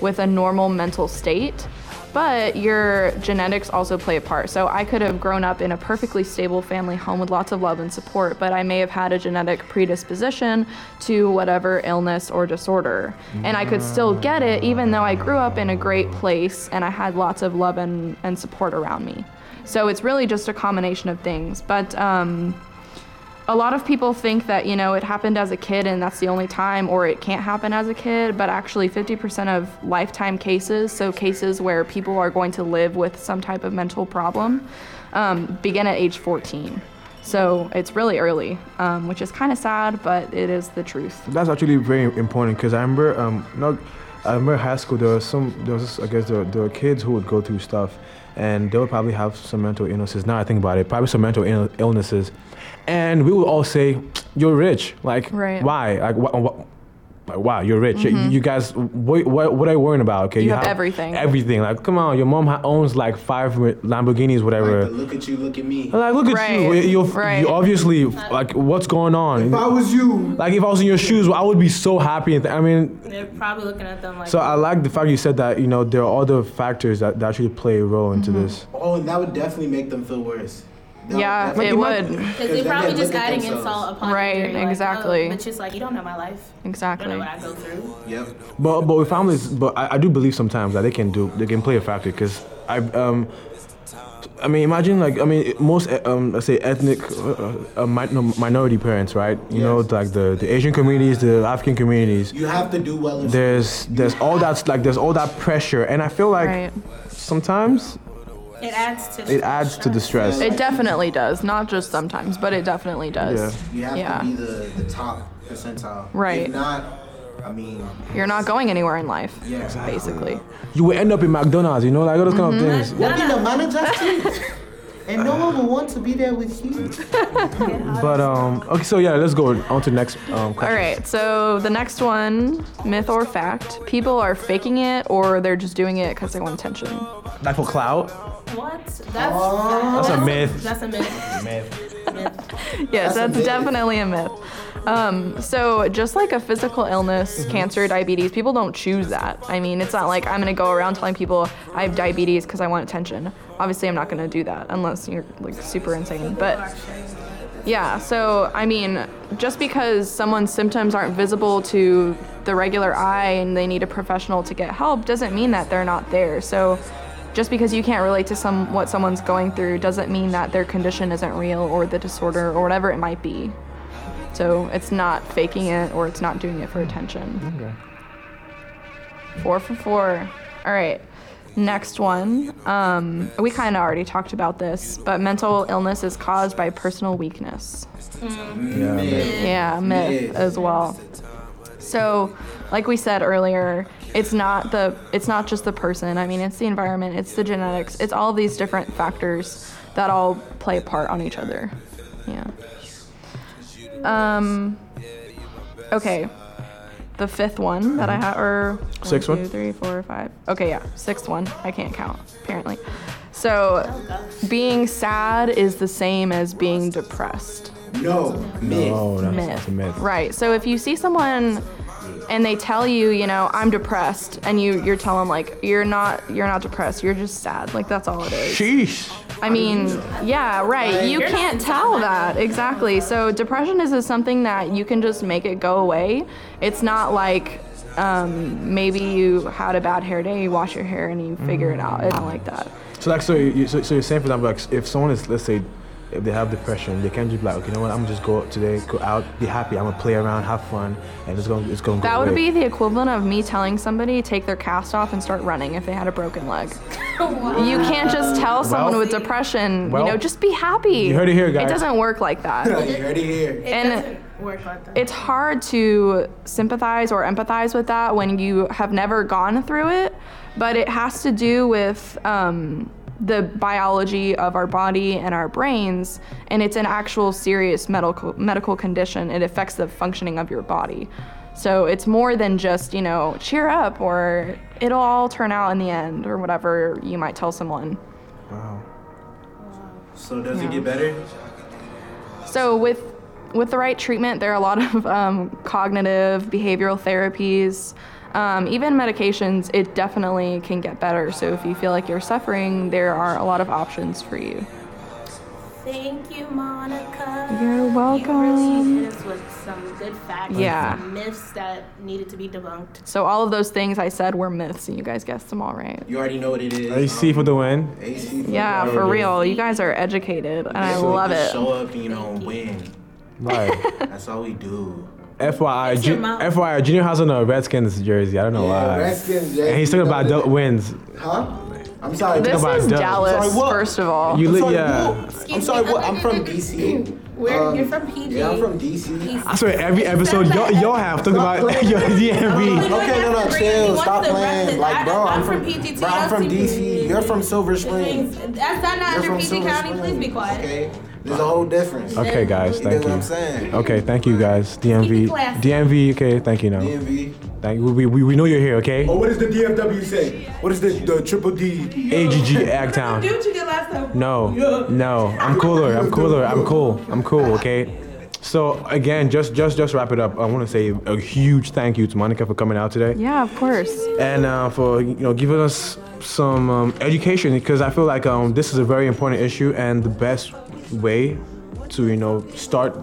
with a normal mental state but your genetics also play a part. So I could have grown up in a perfectly stable family home with lots of love and support, but I may have had a genetic predisposition to whatever illness or disorder. And I could still get it even though I grew up in a great place and I had lots of love and, and support around me. So it's really just a combination of things. But um, a lot of people think that you know it happened as a kid and that's the only time or it can't happen as a kid but actually 50% of lifetime cases so cases where people are going to live with some type of mental problem um, begin at age 14 so it's really early um, which is kind of sad but it is the truth That's actually very important because I remember, um, not, I remember high school. There was some, there was, I guess, there, there were kids who would go through stuff, and they would probably have some mental illnesses. Now I think about it, probably some mental Ill- illnesses, and we would all say, "You're rich. Like, Right. why? Like, wh- wh- like, wow, you're rich. You- You guys, what, what, what are you worrying about? Okay, Mm-hmm. You have everything. Everything. Like, come on, your mom ha- owns like five Lamborghinis, whatever. Like look at you, look at me. Like, look at you. Right, You're, right. you obviously like, what's going on? If I was you, Like if I was in your shoes, I would be so happy. Th- I mean, They're probably looking at them like. so I like the fact you said that. You know, there are other factors that, that actually play a role into Mm-hmm. this. oh, and that would definitely make them feel worse. That yeah definitely- it would Because then they're probably they just look at adding themselves. insult upon Right, injury, like, oh, exactly. but just like you don't know my life. You don't exactly know what I go through. Yep. But but with families, but I, I do believe sometimes that they can do they can play a factor because I um. I mean, imagine like I mean, most uh, um, let's say ethnic uh, uh, mi- no, minority parents, right? You know, like the, the Asian communities, the African communities. You have to do well in There's there's all that like there's all that pressure, and I feel like right sometimes It adds to. it adds to the stress. it definitely does not just sometimes but it definitely does Yeah. You have Yeah. to be the, the top percentile. Right. If not, I mean, you're not going anywhere in life yeah. basically You will end up in McDonald's, you know, like all those kind of Mm-hmm. things. We'll be the manager too. *laughs* And no one will want to be there with you. *laughs* But um, okay, so yeah, let's go on to the next um, question. All right, so the next one, myth or fact, people are faking it or they're just doing it because they want attention. Like for cloud. What? That's That's a myth. That's a myth. Myth. myth. *laughs* yes, That's a that's, myth. definitely a myth. Um, so just like a physical illness, Mm-hmm. cancer, diabetes, people don't choose that. I mean, it's not like I'm gonna go around telling people I have diabetes because I want attention. Obviously, I'm not gonna do that unless you're like super insane. But yeah, so I mean, just because someone's symptoms aren't visible to the regular eye and they need a professional to get help doesn't mean that they're not there. So just because you can't relate to some what someone's going through doesn't mean that their condition isn't real or the disorder or whatever it might be. So it's not faking it or it's not doing it for attention. Okay. Four for four. All right. Next one. Um, we kind of already talked about this, but mental illness is caused by personal weakness. Yeah. man. Yeah, myth Myth. as well. So, like we said earlier, it's not the it's not just the person. I mean, it's the environment, it's the genetics, it's all these different factors that all play a part on each other. Yeah. Um. Okay. The fifth one that I have, or one, Sixth one? two, three, four, five. Okay, yeah, sixth one. I can't count apparently. So, being sad is the same as being depressed No, myth. Oh, that's, myth. that's a myth. Right. So if you see someone and they tell you, you know, I'm depressed, and you you're telling like you're not you're not depressed, you're just sad. Like that's all it is. Sheesh. I mean, yeah, right. You can't tell that exactly. So depression is just something that you can just make it go away. It's not like um, maybe you had a bad hair day, you wash your hair, and you figure it out. It's not like that. So like, so you, so, so you're saying, for example, like, if someone is, let's say, if they have depression, they can't just be like, okay, you know what, I'm gonna just go out today, go out, be happy, I'm gonna play around, have fun, and it's gonna, it's gonna go That would away. be the equivalent of me telling somebody take their cast off and start running if they had a broken leg. *laughs* You can't just tell someone Well- with depression, well, you know, just be happy. you heard it here, guys. It doesn't work like that. *laughs* You heard it here. It And- doesn't work like that. it's hard to sympathize or empathize with that when you have never gone through it, but it has to do with um, the biology of our body and our brains, and it's an actual serious medical medical condition. It affects the functioning of your body. So it's more than just, you know, cheer up or it'll all turn out in the end or whatever you might tell someone. Wow. So does it get better? So with with the right treatment, there are a lot of um, cognitive behavioral therapies, um, even medications. It definitely can get better. So if you feel like you're suffering, there are a lot of options for you. Thank you, Monica. You're You welcome. really us with some good facts. Yeah. Some myths that needed to be debunked. So all of those things I said were myths, and you guys guessed them all right. You already know what it is. AC for the win. AC for Yeah, the for real. You guys are educated, and I So we love it. Show up, and, you know, win. Right. That's all we do. FYI, Ju- FYI, Junior has on a Redskins jersey. I don't know Yeah, why. Redskins, and he's talking about Redskins. wins. Huh? I'm sorry. This about is Dubs. Dallas, Sorry, what? first of all. You I'm li- sorry, yeah. what? I'm sorry. What? I'm from DC. Where Um, you're from PG. Yeah, I'm from DC. I swear, every episode, y'all, y'all have talked about your DMV. Okay, no, no, chill. Stop playing. Like, bro, I- I'm I'm from, from PGT, bro, I'm from DC. You're from Silver Spring. That's not, not You're under from PG County. Please be quiet. Okay, there's a whole difference. Okay, guys, You thank know what I'm you. saying? Okay, thank you, guys. DMV. Keep it classy. DMV, okay, thank you now. DMV. Thank you. We, we, we know you're here, okay? Oh, what does the DFW say? What is the, the triple D? AGG Agtown. Do you did last time. No, no, I'm cooler. I'm cooler. I'm cool. I'm cool. Okay. So again, just just just wrap it up. I want to say a huge thank you to Monica for coming out today yeah, of course. and uh, for you know giving us some um, education because I feel like um, this is a very important issue and the best way to you know start,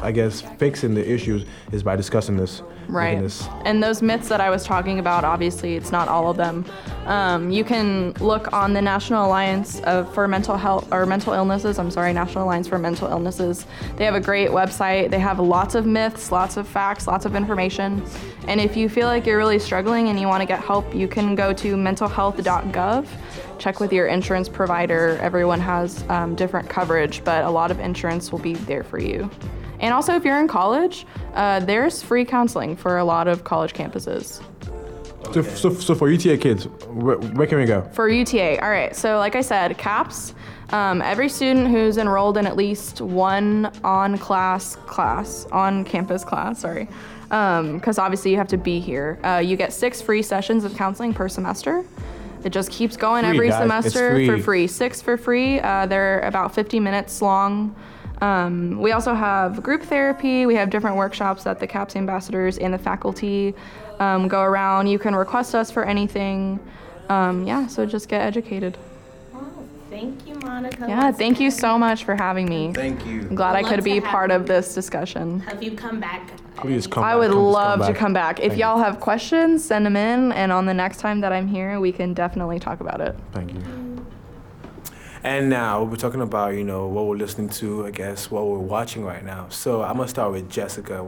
I guess, fixing the issues is by discussing this. Right. This. And those myths that I was talking about, obviously, it's not all of them. Um, you can look on the National Alliance of, for Mental Health or Mental Illnesses. I'm sorry, National Alliance for Mental Illnesses. They have a great website. They have lots of myths, lots of facts, lots of information. And if you feel like you're really struggling and you want to get help, you can go to mentalhealth.gov. Check with your insurance provider. Everyone has um, different coverage, but a lot of insurance will be there for you. And also, if you're in college, uh, there's free counseling for a lot of college campuses. So, so, so for UTA kids, where, where can we go? For UTA, all right, so like I said, CAPS, um, every student who's enrolled in at least one on class class, on campus class, sorry, because obviously you have to be here. Uh, you get six free sessions of counseling per semester. It just keeps going Free, every guys. Semester for free. free. Six for free. Uh, they're about 50 minutes long. Um, we also have group therapy. We have different workshops that the CAPS ambassadors and the faculty um, go around. You can request us for anything. Um, yeah, so just get educated. Thank you, Monica. Yeah, thank you so much for having me. Thank you. I'm glad I Love could be part you. of this discussion. Have you come back? Please come I back, would come- just love to come back. If Thank you. y'all have questions, send them in, and on the next time that I'm here, we can definitely talk about it. Thank you. And now we're talking about, you know, what we're listening to, I guess, what we're watching right now. So I'm gonna start with Jessica.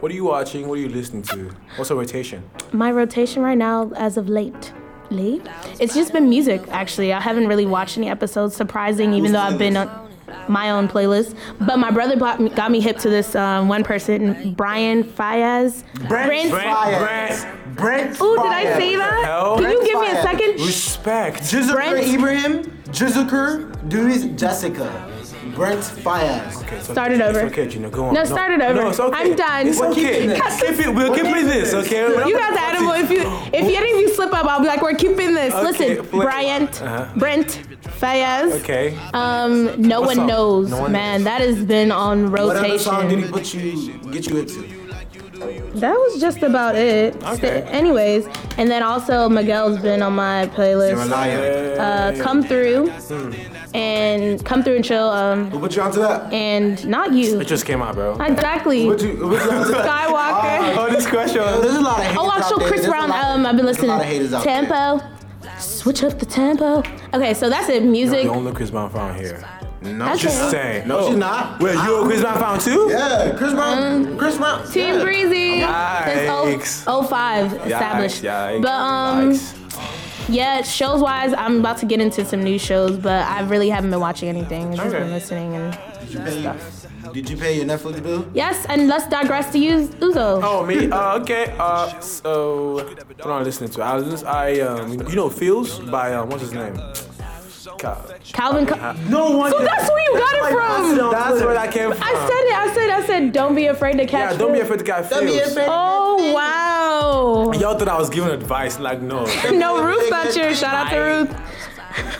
What are you watching? What are you listening to? What's the rotation? My rotation right now, as of late, late, it's just been music. Actually, I haven't really watched any episodes. Surprising, even though I've been on my own playlist. But my brother bought me, got me hip to this um, one person, Brian Faiyaz. Brent, Brent Faiyaz. Brent. Ooh, did I say that? hell? Can you give me a second? Respect. Jizuker Brent? Ibrahim, Jizuker, Dewey's Jessica, Brent Faiyaz. Okay, it's Start it over. Okay, Gina. Go on. No, start it over. No, it's okay. I'm done. It's okay. Keep it. We'll keep it this, okay? We're You guys cut animal. If you if you if you slip up, I'll be like, we're keeping this. Okay, Listen, Bryant, Uh-huh. Brent, Faiyaz. Okay. Um, no What's one up? knows, No one man. knows. That has been on What other song did he rotation. put you, get you into? That was just about it. Okay. Anyways, and then also Miguel's been on my playlist. Jeremiah. Uh, come through Hmm. and come through and chill. Um, Who put you onto that? and not you. It just came out, bro. Exactly. Who put you, who put you onto that? Skywalker. *laughs* Oh, this question. There's a lot of haters Oh, out actually, there. Chris There's a Brown. lot- Um, I've been there's a listening. lot of haters out there. Tempo. Switch up the tempo. Okay, so that's it. Music. The only Chris Brown fan here. No, Okay. she's Just saying. No, she's not. Wait, you a Chris Brown fan too? Yeah, Chris Brown. Chris Brown. Team yeah. Breezy. Yikes. Since 0- 05 established. Yikes, But um, yikes. yeah, shows wise, I'm about to get into some new shows, but I really haven't been watching anything. I've just Okay. been listening and Did you pay, did you pay your Netflix bill? yes, and let's digress to use Uzo. Oh me? Uh, okay. Uh, so what am I listening to? I listen, I um, you know, Feels by um, what's his name? Cal- Calvin. Co- No one. so that's where you got it from. That's where that came from. I said it. I said. I said. Don't be afraid to catch. Yeah, don't be afraid to catch Don't be Feels. afraid. Oh wow. Y'all thought I was giving advice, like no. *laughs* No, Ruth thought you. Shout out to Ruth.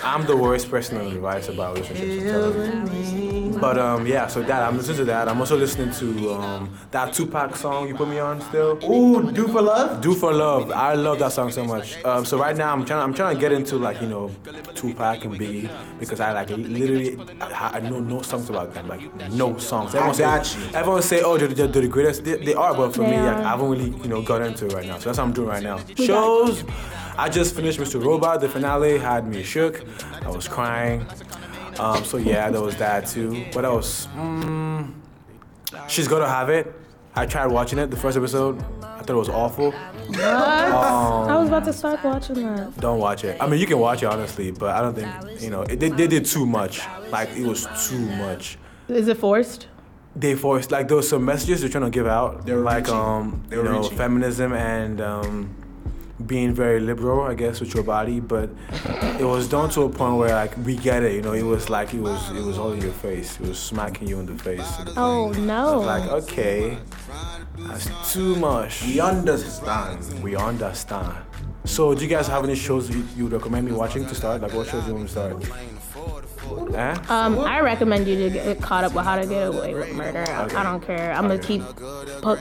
I'm the worst person on advice about relationships. I'm telling you. But um, yeah, so that I'm listening to that. I'm also listening to um, that Tupac song you put me on still. Ooh, do for love. Do for love. I love that song so much. Um, so right now I'm trying. I'm trying to get into like you know Tupac and Biggie because I like literally I, I know no songs about them. Like no songs. Everyone say, you. Everyone say oh they're, they're, they're the greatest. They, they are, but for They me like. I haven't really you know got into it right now. So that's what I'm doing right now. Shows. I just finished Mr. Robot. The finale had me shook. I was crying. Um, so yeah, there was that too. What else? Mm, she's gonna have it. I tried watching it, the first episode. I thought it was awful. I was about to start watching that. Don't watch it. I mean, you can watch it honestly, but I don't think you know it, they, they did too much. Like it was too much. Is it forced? They forced like there was some messages they're trying to give out, they're like reaching. um They you were know reaching. feminism and um being very liberal, I guess, with your body. But it was done to a point where like we get it. You know, it was like it was it was all in your face. It was smacking you in the face. Oh no. Like okay, that's too much. We understand. We understand. So, do you guys have any shows you, you would recommend me watching to start? Like, what shows you want me to start? Eh? Um, I recommend you to get caught up with How to Get Away with Murder. I, I don't care. I'm gonna keep. Po-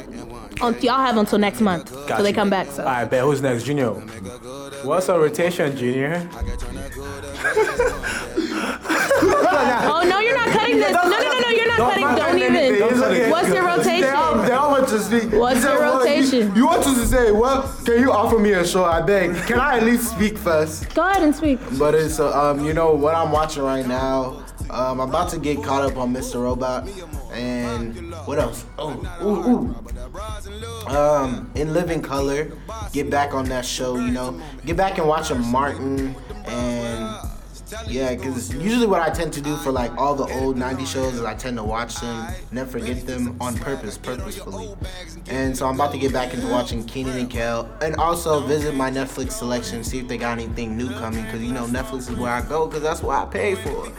y'all have until next month Got till they come back. So. All right, bet. Who's next? Junior. What's our rotation, Junior? *laughs* Oh no, you're not cutting this. No, no, no, no, you're not cutting. Don't even. What's your rotation? They all, they all want to speak. What's your well, you- rotation? You, want to say, well, can you offer me a show? I beg. Can I at least speak first? Go ahead and speak. But it's uh, um, you know what I'm watching right now. Um, I'm about to get caught up on Mr. Robot, and what else? Oh, ooh, ooh. Um, in Living Color, get back on that show. You know, get back and watch a Martin and. Yeah, because usually what I tend to do for like all the old 90 shows is I tend to watch them, never forget them on purpose, purposefully. And so I'm about to get back into watching Kenan and Kel, and also visit my Netflix selection, see if they got anything new coming. Because you know Netflix is where I go, because that's what I pay for.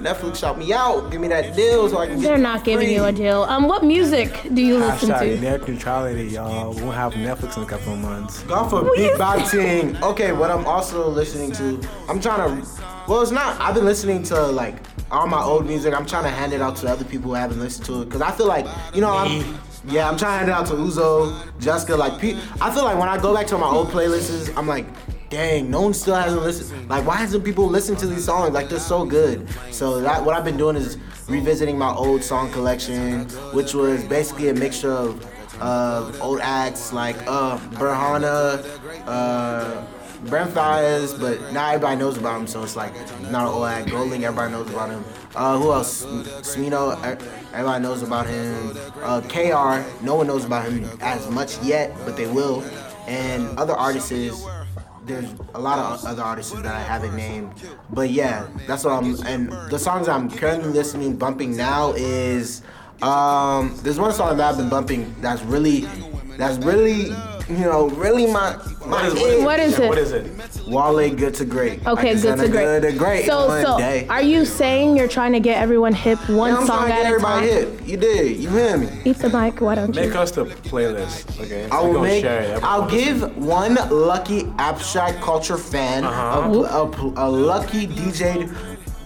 Netflix shot me out, give me that deal so I can. get They're not giving you a deal. Um, what music do you listen Hashtag to? net neutrality, y'all. We won't have Netflix in a couple of months. Go for beatboxing. Okay, what I'm also listening to, I'm trying to. Well, it's not. I've been listening to like all my old music. I'm trying to hand it out to other people who haven't listened to it because I feel like you know I'm. Yeah, I'm trying to hand it out to Uzo, Jessica. Like, pe- I feel like when I go back to my old playlists, I'm like, dang, no one still hasn't listened. Like, why hasn't people listened to these songs? Like, they're so good. So that what I've been doing is revisiting my old song collection, which was basically a mixture of uh, old acts like uh, Burhana, uh, Brent Faiyaz, but not everybody knows about him, so it's like not old. GoldLink, everybody knows about him. Uh, who else? Smino, everybody knows about him. Uh, KR, no one knows about him as much yet, but they will. And other artists, is, there's a lot of other artists that I haven't named. But yeah, that's what I'm. And the songs I'm currently listening, bumping now is. Um, there's one song that I've been bumping that's really, that's really, you know, really my my. What is, it. What is yeah, it? What is it? Wale, good to great. Okay, good to great. Good to great. So, one so day. are you saying you're trying to get everyone hip one Yeah, I'm song trying to at get a time? everybody hip. You did. You hear me? Eat the mic, why don't you? Make us the playlist, okay? I will make. share it. I'll give one lucky abstract culture fan Uh-huh. a, a, a lucky DJ.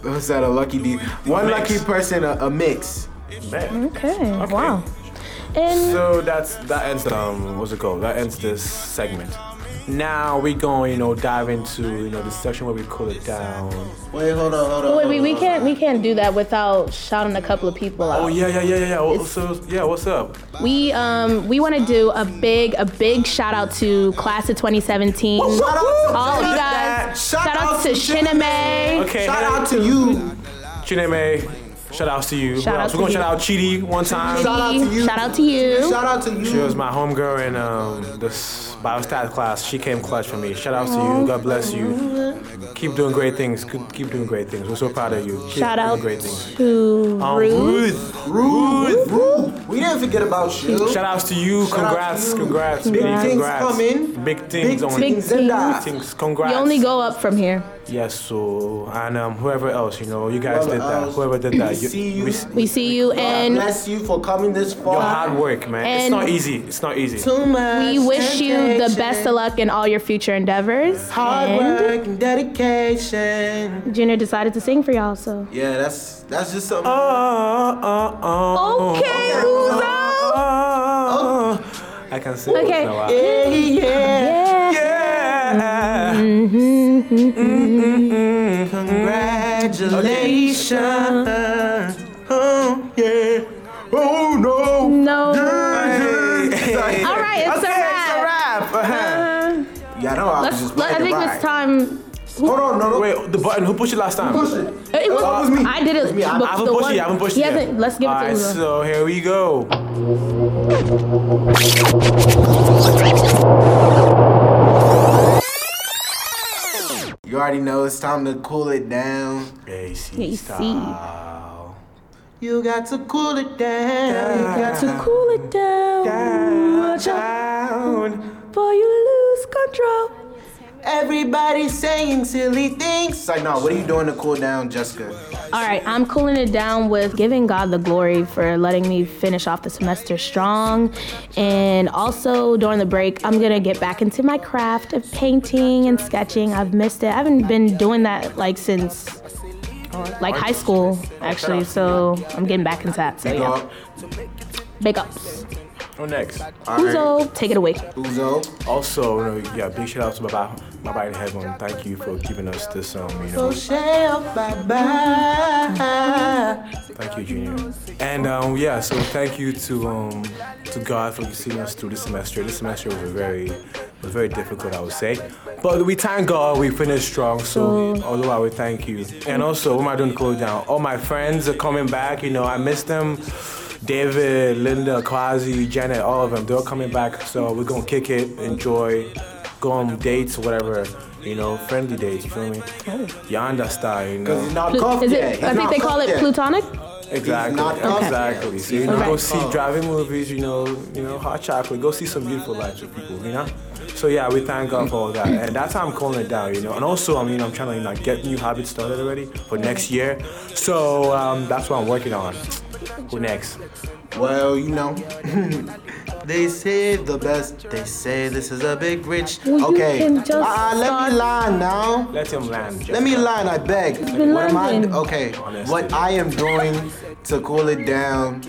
What's that? A lucky D. One mix. lucky person a, a mix. Bet. Okay, wow. And So that's that ends um what's it called? That ends this segment. Now we going, you know, dive into you know the section where we cool it down. Wait, hold on, hold on. wait, we, we can't we can't do that without shouting a couple of people out. Oh yeah, yeah, yeah, yeah, yeah. So yeah, what's up? We um we want to do a big a big shout out to class of 2017. Shout out to All of you guys. Shout Shout out out to to Jenna Shiname. Okay, Shout out to you. Chineme. Shout outs to you. Shout out to We're gonna you. shout out Chidi one time. Shout out to you. Shout out to you. Shout out to you. She was my homegirl in um, this biostat class. She came clutch for me. Shout out to you. God bless you. Keep doing great things. Keep keep doing great things. We're so proud of you. Keep Shout doing out great things. to Um, Ruth. Ruth. Ruth, Ruth. We didn't forget about you. Shout outs to you. Shout Congrats. to you. Congrats. Big Big things coming. Big things Big on Big things in that. things. Congrats. You only go up from here. Yes, so and um, whoever else, you know, you guys Whoever did that. else. Whoever did that, We see you. we- We see you God and bless you for coming this far. your hard work, man. it's not easy. It's not easy. Too much we wish you the best of luck in all your future endeavors. Hard and work and dedication. Junior decided to sing for y'all, so. Yeah, that's that's just something. Oh, oh, oh, Okay, Uzo. oh. I can sing. Okay. So, uh, yeah, yeah. yeah. Mm-hmm. Congratulations. Oh yeah. Oh no. No. Hey. All right, *laughs* it's okay, a wrap. It's a wrap. Uh, Yeah, I know. I was let's, just let, I think the it's vibe. time. Hold on, no, no. Wait, the button. Who pushed it last time? Push it. Uh, it was, it was me. I did it. It me. I- I haven't pushed one- it. yet, I haven't pushed he it. yet. hasn't. Let's give it to Alright, Uzo. so here we go. You already know it's time to cool it down. AC AC. style. You got to cool it down. You got To cool it down, watch out before you lose control. Everybody saying silly things. It's like, no, what are you doing to cool down, Jessica? All right, I'm cooling it down with giving God the glory for letting me finish off the semester strong. And also during the break, I'm gonna get back into my craft of painting and sketching. I've missed it. I haven't been doing that like since like high school, actually. So I'm getting back into that. So yeah, big ups. Who next? Uzo, take it away. Uzo. Also, you know, yeah, big shout out to my body, my body heaven. Thank you for giving us this, um, you know, Shell, bye bye. thank you, Junior. And um, yeah, so thank you to um, to God for seeing us through this semester. This semester was a very was very difficult, I would say. But we thank God we finished strong. So although I would thank you. And also, what am I doing to close down? All my friends are coming back. You know, I miss them. David, Linda, Quasi, Janet, all of them, they're all coming back. So we're gonna kick it, enjoy, go on dates, whatever, you know, friendly dates, you feel me? Yanda style, you Cause he's know. not cuffed Is it? He's I think they call it yet. plutonic. Exactly, not cuffed exactly. yet. So you know, go see driving movies, you know, you know, hot chocolate. Go see some beautiful lives with people, you know. So yeah, we thank God for all that, and that's how I'm calling it down, you know. And also, I mean, I'm trying to you know, get new habits started already for next year. So um, that's what I'm working on. Who next? Well, you know, *laughs* They say the best. They say this is a big rich. Well, okay. can just Uh, let me line now. Let him land. Let me line, I beg. been What am I? Okay. Honestly. What I am doing to cool it down.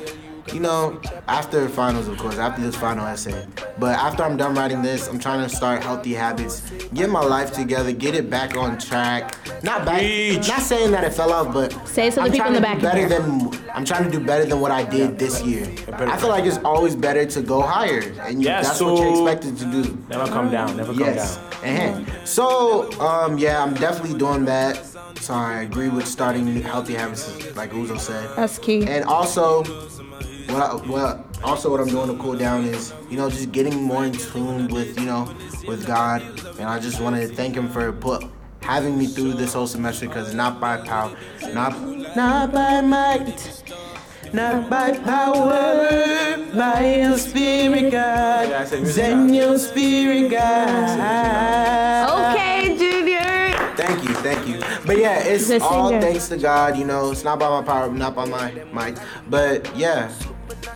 You know, after finals, of course, after this final essay. But after I'm done writing this, I'm trying to start healthy habits, get my life together, get it back on track. Not back. Preach. Not saying that it fell off, but Say it so the I'm people trying in the to back do better hear. than I'm trying to do better than what I did this year. I feel like it's always better to go higher, and Yeah, that's what you're expected to do. Never come down. Never come Yes. down. uh So, um, yeah, I'm definitely doing that. So I agree with starting healthy habits, like Uzo said. That's key. And also, what, I, what also what I'm doing to cool down is, you know, just getting more in tune with, you know, with God. And I just wanted to thank Him for put having me through this whole semester because not by power, not not by might. Not by power, by your spirit, God. Yeah, I said music Send your spirit, God. Okay, Junior. Thank you, thank you. But yeah, it's all thanks to God. You know, it's not by my power, not by my might. But yeah,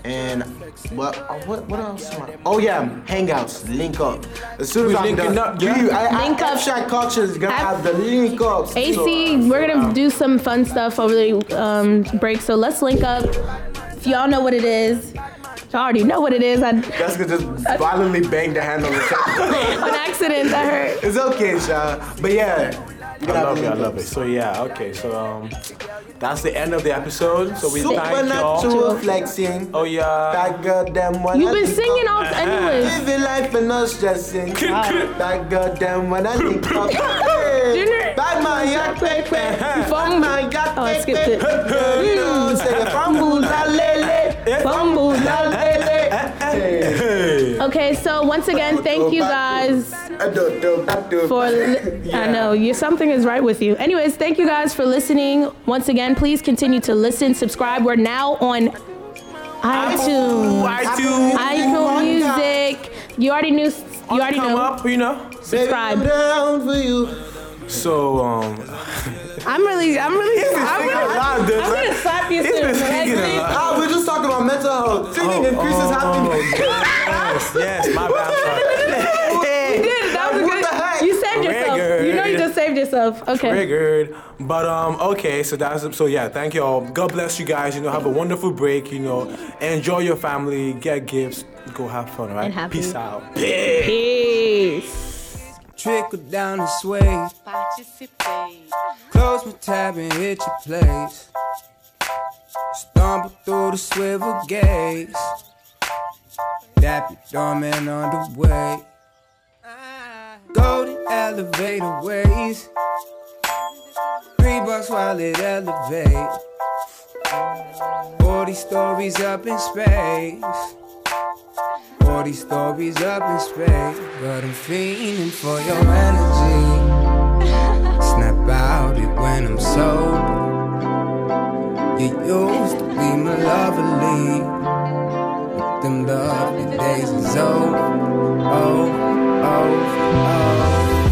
and what what what else? Am I? Oh yeah, hangouts, link up. As soon as We I'm done, up, yeah. we, I, Link I, up. Shot culture is gonna Ab- have the link ups. AC, we're gonna do some fun stuff over the um, break, so let's link up. If y'all know what it is, y'all already know what it is. I, Jessica just violently banged the hand on the *laughs* table. *laughs* on accident, that hurt. it's okay, Shaw. But yeah, I love it. I love it. So yeah. Okay. So um, that's the end of the episode. So we thank y'all. Supernatural flexing. Oh yeah. That goddamn one. You've I been think- singing all uh-huh. anyways. Living life and not stressing. That goddamn when I link up. Hey, Junior. Bad man, yeah, quick, quick. Bad man, oh, yeah, Oh, I skipped it. You say fumble la lele, fumble la lele. *laughs* Okay, so once again, thank you guys for. Li- *laughs* I know you something is right with you. Anyways, thank you guys for listening. Once again, please continue to listen, subscribe. We're now on iTunes, iTunes. iTunes Music. You already knew. You already Come know. up. You know. Subscribe. down for you. So um. I'm really, I'm really, I'm singing really, a lot, I'm, dude. gonna slap you He's soon. been singing a Actually, lot. Ah, we're just talking about mental health. Singing increases oh, happiness. Yes. Yes. My bad. *laughs* You did. That was a What good. the heck? You saved yourself. You know you just saved yourself. Okay. Triggered. But um, okay, so that's so yeah. Thank you all. God bless you guys. You know, have a wonderful break. You know, enjoy your family. Get gifts. Go have fun. All right. And happy. Peace out. Peace. Peace. Trickle down the sway. Close my tab and hit your place. Stumble through the swivel gates. Dap your doorman on the way. Golden elevator ways. Three bucks while it elevates. 40 stories up in space. 40 stories up in space. But I'm feeling for your energy. Snap out it when I'm sober. You used to be my lovely. Them lovely days is over. Oh oh,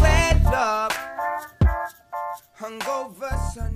up, hungover, sun.